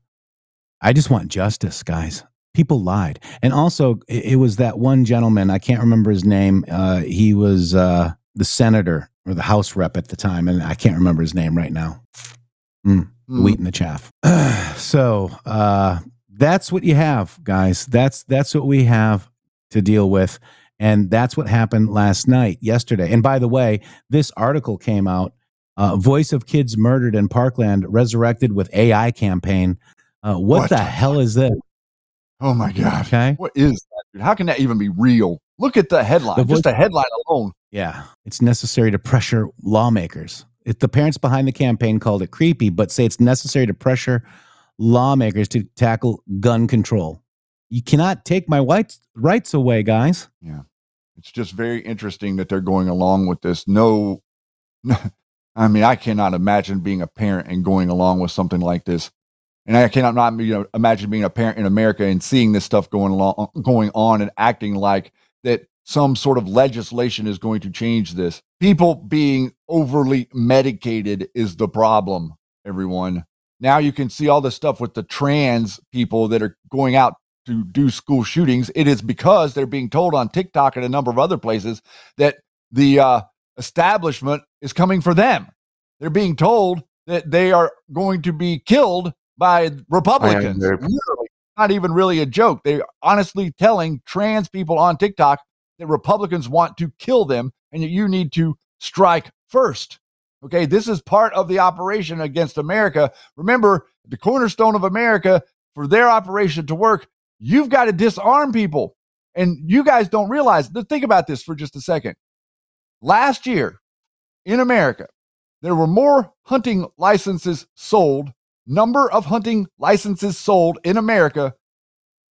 I just want justice, guys. People lied, and also it, it was that one gentleman. I can't remember his name. Uh, he was uh, the senator or the House rep at the time, and I can't remember his name right now. Mm, Mm. wheat and the chaff. [clears throat] so uh, that's what you have, guys. That's that's what we have to deal with, and that's what happened last night, yesterday. And by the way, this article came out. Uh, Voice of Kids Murdered in Parkland resurrected with AI campaign. Uh, what, What the the hell is this? Oh my god! Okay. What is that? Dude? How can that even be real? Look at the headline. The Just the headline alone. Yeah, it's necessary to pressure lawmakers. It, the parents behind the campaign called it creepy, but say it's necessary to pressure lawmakers to tackle gun control. You cannot take my white rights away, guys. Yeah. It's just very interesting that they're going along with this. No, I mean, I cannot imagine being a parent and going along with something like this. And I cannot not you know imagine being a parent in America and seeing this stuff going along going on and acting like some sort of legislation is going to change this. People being overly medicated is the problem, everyone. Now you can see all this stuff with the trans people that are going out to do school shootings. It is because they're being told on TikTok and a number of other places that the uh, establishment is coming for them. They're being told that they are going to be killed by Republicans. not even really a joke. They're honestly telling trans people on TikTok that Republicans want to kill them and that you need to strike first. Okay, this is part of the operation against America. Remember, the cornerstone of America for their operation to work, you've got to disarm people. And you guys don't realize, think about this for just a second. Last year in America, there were more hunting licenses sold, number of hunting licenses sold in America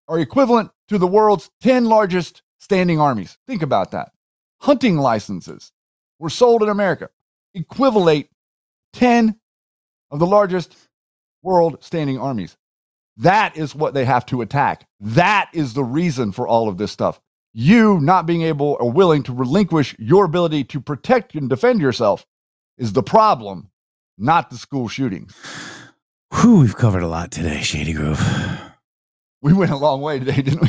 are equivalent to the world's 10 largest standing armies. Think about that. Hunting licenses were sold in America, equivalent 10 of the largest world standing armies. That is what they have to attack. That is the reason for all of this stuff. You not being able or willing to relinquish your ability to protect and defend yourself is the problem, not the school shootings. Whew, we've covered a lot today, Shady Grove. We went a long way today, [laughs] didn't we?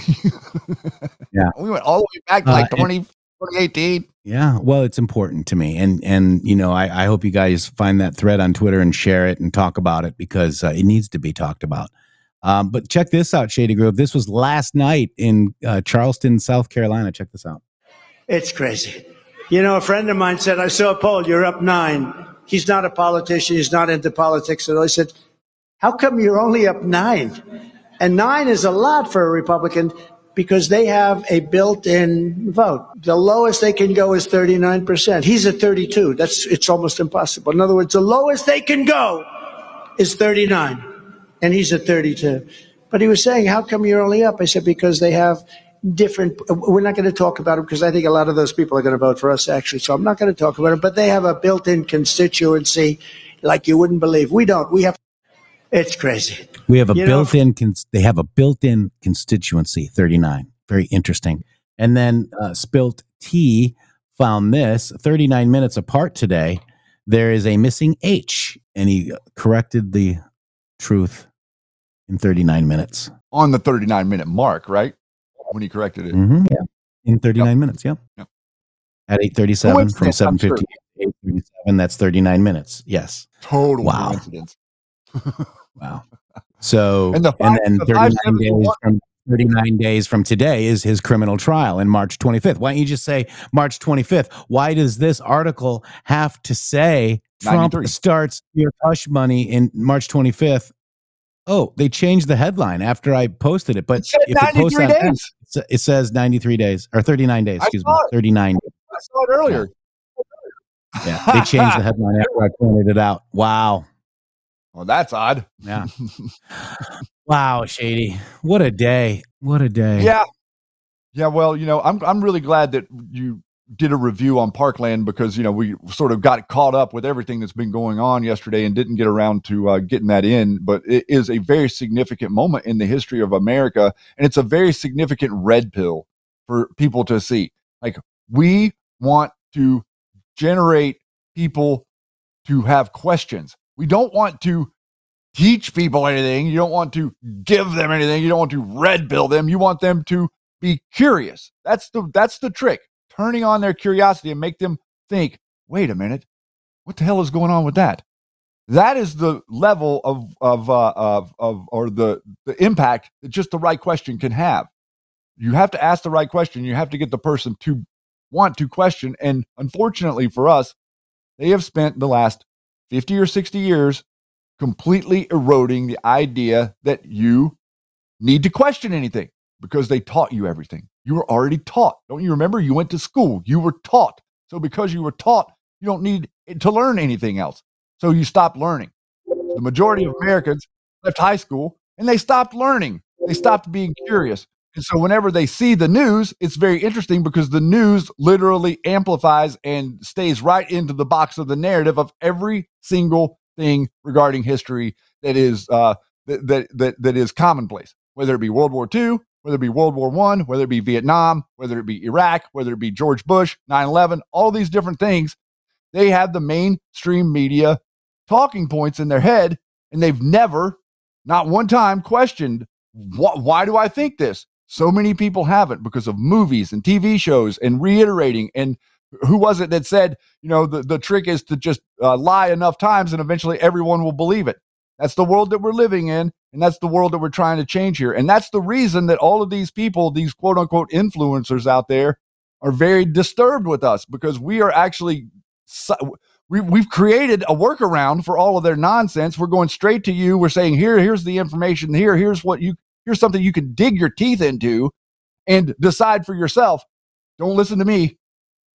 Yeah. we went all the way back to Uh, like and- 20, 2018. Yeah, well, it's important to me, and and you know, I, I hope you guys find that thread on Twitter and share it and talk about it because uh, it needs to be talked about. Um, but check this out, Shady Grove. This was last night in uh, Charleston, South Carolina. Check this out. It's crazy. You know, a friend of mine said, I saw a poll, you're up nine. He's not a politician, he's not into politics at all. I said, How come you're only up nine? And nine is a lot for a Republican because they have a built in vote. The lowest they can go is 39%. He's at 32. That's it's almost impossible. In other words, the lowest they can go is 39, and he's at 32. But he was saying, How come you're only up? I said, Because they have different. We're not going to talk about it because I think a lot of those people are going to vote for us, actually. So I'm not going to talk about it. But they have a built in constituency like you wouldn't believe. We don't. We have. It's crazy. We have a You built-in. Cons- they have a built-in constituency. Thirty-nine. Very interesting. And then uh, Spilt T found this 39 minutes apart today. There is a missing H, and he corrected the truth in 39 minutes. On the 39 minute mark, right? When he corrected it. Mhm, yeah, in 39 minutes. Yep. Yep. At 8:37 from 7.50 sure. to 8.37 That's 39 minutes. Yes. Total Wow. coincidence. [laughs] Wow. So And and, the five- then the 39 days from 39 days from today is his criminal trial in March 25th. Why don't you just say March 25th? Why does this article have to say Trump starts your hush money in March 25th? Oh, they changed the headline after I posted it, but said if it posts 93 on days. It says 93 days or 39 days, excuse me, saw it. 39. I saw it earlier. Yeah, they changed the headline after I pointed it out. Wow. Well, that's odd. Yeah. [laughs] Wow, Shady. What a day. What a day. Yeah. Yeah, well, you know, I'm I'm really glad that you did a review on Parkland because you know we sort of got caught up with everything that's been going on yesterday and didn't get around to uh, getting that in. But it is a very significant moment in the history of America, and it's a very significant red pill for people to see. Like we want to generate people to have questions. We don't want to teach people anything. You don't want to give them anything. You don't want to red pill them. You want them to be curious. That's the that's the trick. Turning on their curiosity and make them think, wait a minute, what the hell is going on with that? That is the level of of uh, of, of or the the impact that just the right question can have. You have to ask the right question. You have to get the person to want to question. And unfortunately for us, they have spent the last 50 or 60 years completely eroding the idea that you need to question anything because they taught you everything. You were already taught. Don't you remember? You went to school, you were taught. So because you were taught, you don't need to learn anything else. So you stop learning. The majority of Americans left high school and they stopped learning. They stopped being curious. And so whenever they see the news, it's very interesting because the news literally amplifies and stays right into the box of the narrative of every single thing regarding history that is uh, that, that that that is commonplace, whether it be World War II, whether it be World War One, whether it be Vietnam, whether it be Iraq, whether it be George Bush, 9/11, all these different things. They have the mainstream media talking points in their head, and they've never, not one time, questioned wh- why do I think this. So many people haven't because of movies and TV shows and reiterating. And who was it that said, you know, the, the trick is to just uh, lie enough times and eventually everyone will believe it. That's the world that we're living in, and that's the world that we're trying to change here. And that's the reason that all of these people, these quote unquote influencers out there, are very disturbed with us because we are actually we, we've created a workaround for all of their nonsense. We're going straight to you. We're saying here, here's the information. Here, here's what you here's something you can dig your teeth into and decide for yourself. Don't listen to me.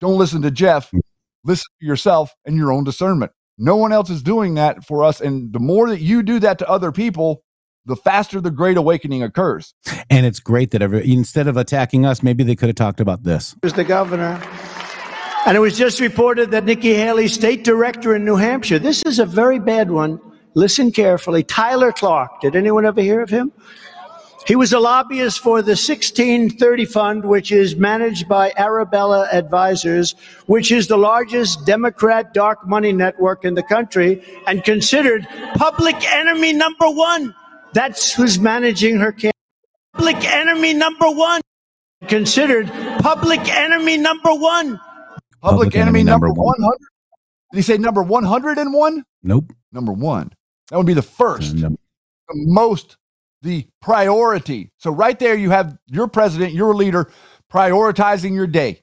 Don't listen to Jeff. Hmm. Listen to yourself and your own discernment. No one else is doing that for us. And the more that you do that to other people, the faster the great awakening occurs. And it's great that every, instead of attacking us, maybe they could have talked about this. Was the governor. And it was just reported that Nikki Haley, state director in New Hampshire, this is a very bad one. Listen carefully. Tyler Clark. Did anyone ever hear of him? He was a lobbyist for the 1630 Fund, which is managed by Arabella Advisors, which is the largest Democrat dark money network in the country and considered public enemy number one. That's who's managing her campaign. Public enemy number one. Considered public enemy number one. Public, public enemy, enemy, number, number 100. Did he say number 101? Nope. Number one. That would be the first, the most the priority. So, right there, you have your president, your leader, prioritizing your day,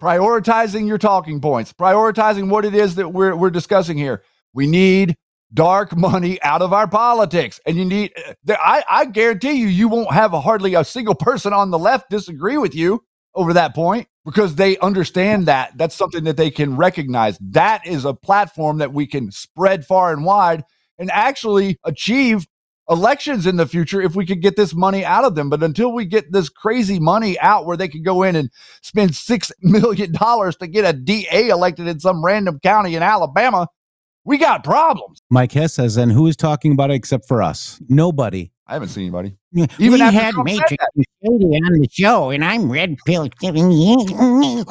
prioritizing your talking points, prioritizing what it is that we're, we're discussing here. We need dark money out of our politics. And you need, uh, I, I guarantee you, you won't have a, hardly a single person on the left disagree with you over that point because they understand that. That's something that they can recognize. That is a platform that we can spread far and wide and actually achieve elections in the future if we could get this money out of them. But until we get this crazy money out where they could go in and spend $6 [laughs] million to get a DA elected in some random county in Alabama, we got problems. Mike Hess says, and who is talking about it except for us? Nobody. I haven't seen anybody. Even we had Matrix Shady on the show, and I'm red pill. giving you.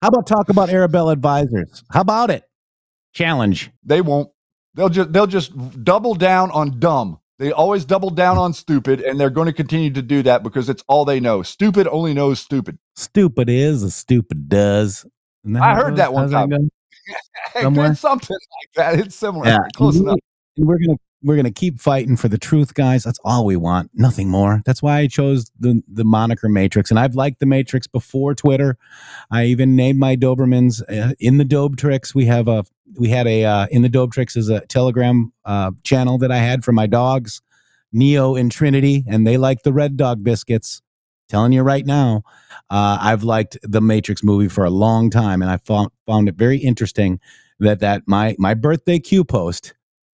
How about talk about Arabella Advisors? How about it? Challenge. They won't. They'll just they'll just double down on dumb. They always double down on stupid, and they're going to continue to do that because it's all they know. Stupid only knows stupid. Stupid is as stupid does. I heard that one time. [laughs] Somewhere? something like that. It's similar. Yeah. Close enough. We're gonna we're gonna keep fighting for the truth, guys. That's all we want. Nothing more. That's why I chose the the moniker Matrix, and I've liked the Matrix before Twitter. I even named my Dobermans uh, in the Dobe Tricks. We have a we had a uh, in the Dope Tricks is a Telegram uh, channel that I had for my dogs, Neo and Trinity, and they like the Red Dog biscuits. Telling you right now, uh, I've liked the Matrix movie for a long time, and I found found it very interesting that that my my birthday Q post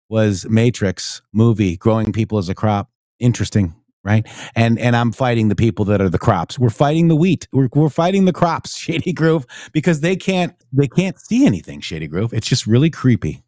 was Matrix movie, growing people as a crop. Interesting, right? And and I'm fighting the people that are the crops. We're fighting the wheat. We're we're fighting the crops, [laughs] Shady Grove, because they can't they can't see anything, Shady Grove. It's just really creepy.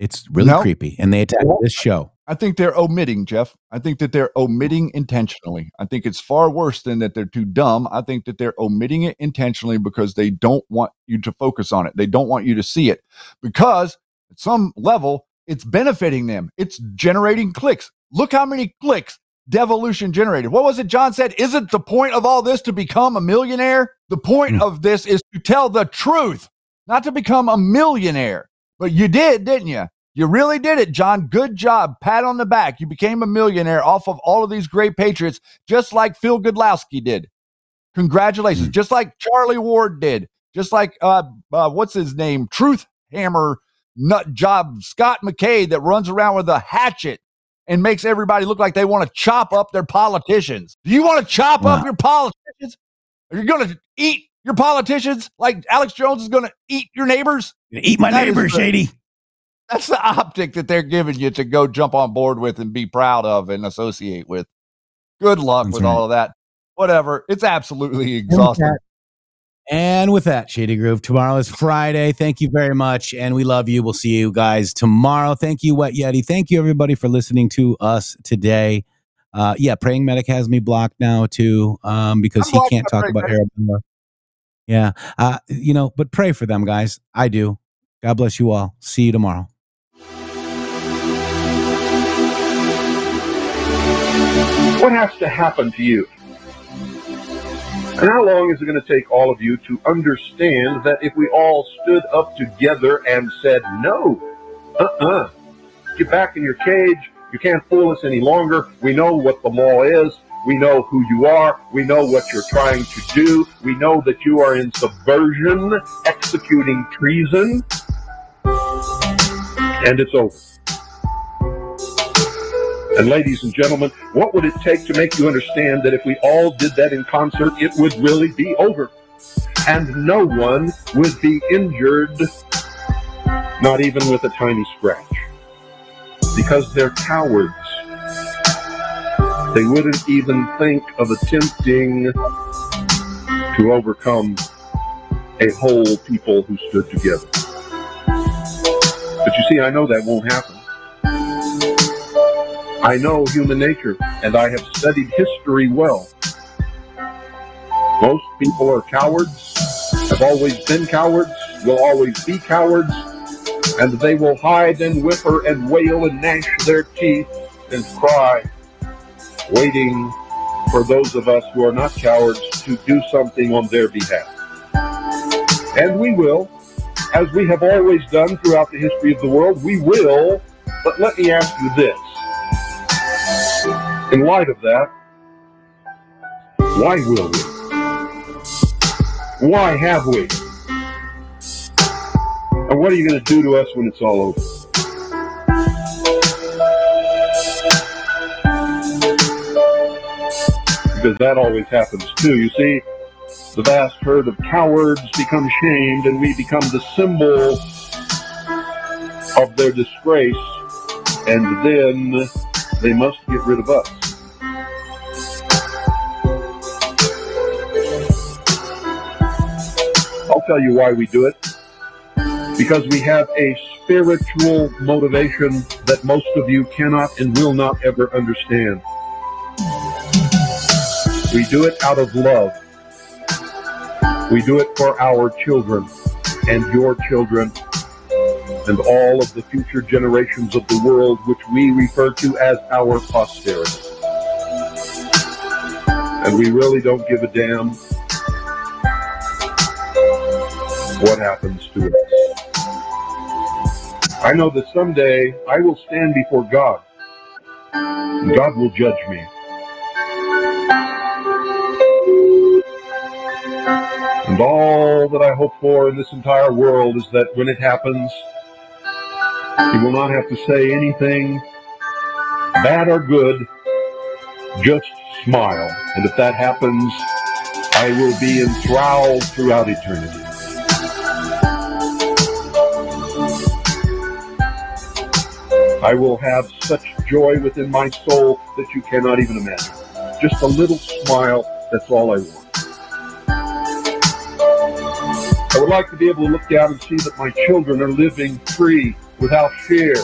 It's really creepy. And they attack this show. I think they're omitting, Jeff. I think that they're omitting intentionally. I think it's far worse than that they're too dumb. I think that they're omitting it intentionally because they don't want you to focus on it. They don't want you to see it because at some level, it's benefiting them. It's generating clicks. Look how many clicks devolution generated. What was it John said? Isn't the point of all this to become a millionaire? The point mm. of this is to tell the truth, not to become a millionaire. But you did, didn't you? You really did it, John. Good job. Pat on the back. You became a millionaire off of all of these great Patriots, just like Phil Godlewski did. Congratulations. Mm. Just like Charlie Ward did. Just like, uh, uh, what's his name? Truth Hammer nut job Scott McKay that runs around with a hatchet and makes everybody look like they want to chop up their politicians. Do you want to chop wow. up your politicians? Are you going to eat your politicians like Alex Jones is going to eat your neighbors? Eat my that neighbors, Shady. That's the optic that they're giving you to go jump on board with and be proud of and associate with. Good luck That's with right. all of that. Whatever. It's absolutely exhausting. And with that, Shady Grove, tomorrow is Friday. Thank you very much. And we love you. We'll see you guys tomorrow. Thank you, Wet Yeti. Thank you, everybody, for listening to us today. Uh, yeah, Praying Medic has me blocked now, too, um, because I'm he can't talk about Arabella. Yeah. Uh, you know, but pray for them, guys. I do. God bless you all. See you tomorrow. What has to happen to you? And how long is it going to take all of you to understand that if we all stood up together and said no Uh-uh. Get back in your cage. You can't fool us any longer. We know what the law is. We know who you are. We know what you're trying to do. We know that you are in subversion, executing treason. And it's over. And ladies and gentlemen, what would it take to make you understand that if we all did that in concert, it would really be over? And no one would be injured, not even with a tiny scratch. Because they're cowards. They wouldn't even think of attempting to overcome a whole people who stood together. But you see, I know that won't happen. I know human nature, and I have studied history well. Most people are cowards, have always been cowards, will always be cowards, and they will hide and whimper and wail and gnash their teeth and cry, waiting for those of us who are not cowards to do something on their behalf. And we will, as we have always done throughout the history of the world, we will, but let me ask you this. In light of that, why will we? Why have we? And what are you going to do to us when it's all over? Because that always happens too. You see, the vast herd of cowards become shamed and we become the symbol of their disgrace and then they must get rid of us. I'll tell you why we do it. Because we have a spiritual motivation that most of you cannot and will not ever understand. We do it out of love. We do it for our children and your children and all of the future generations of the world, which we refer to as our posterity. And we really don't give a damn what happens to us. I know that someday I will stand before God, and God will judge me. And all that I hope for in this entire world is that when it happens, you will not have to say anything bad or good, just smile. And if that happens, I will be enthralled throughout eternity. I will have such joy within my soul that you cannot even imagine. Just a little smile, that's all I want. I would like to be able to look down and see that my children are living free, without fear,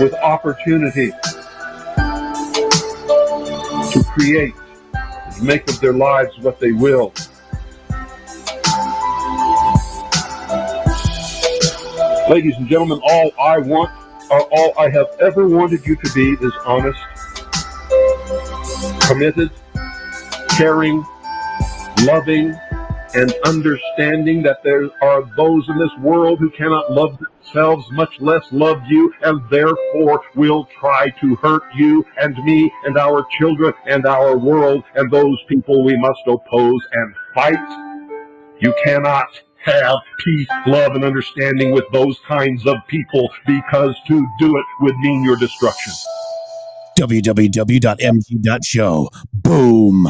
with opportunity to create, to make of their lives what they will. Ladies and gentlemen, all I want, all I have ever wanted you to be is honest, committed, caring, loving, and understanding that there are those in this world who cannot love themselves, much less love you, and therefore will try to hurt you and me and our children and our world, and those people we must oppose and fight. You cannot have peace, love, and understanding with those kinds of people because to do it would mean your destruction. www.mg.show. Boom.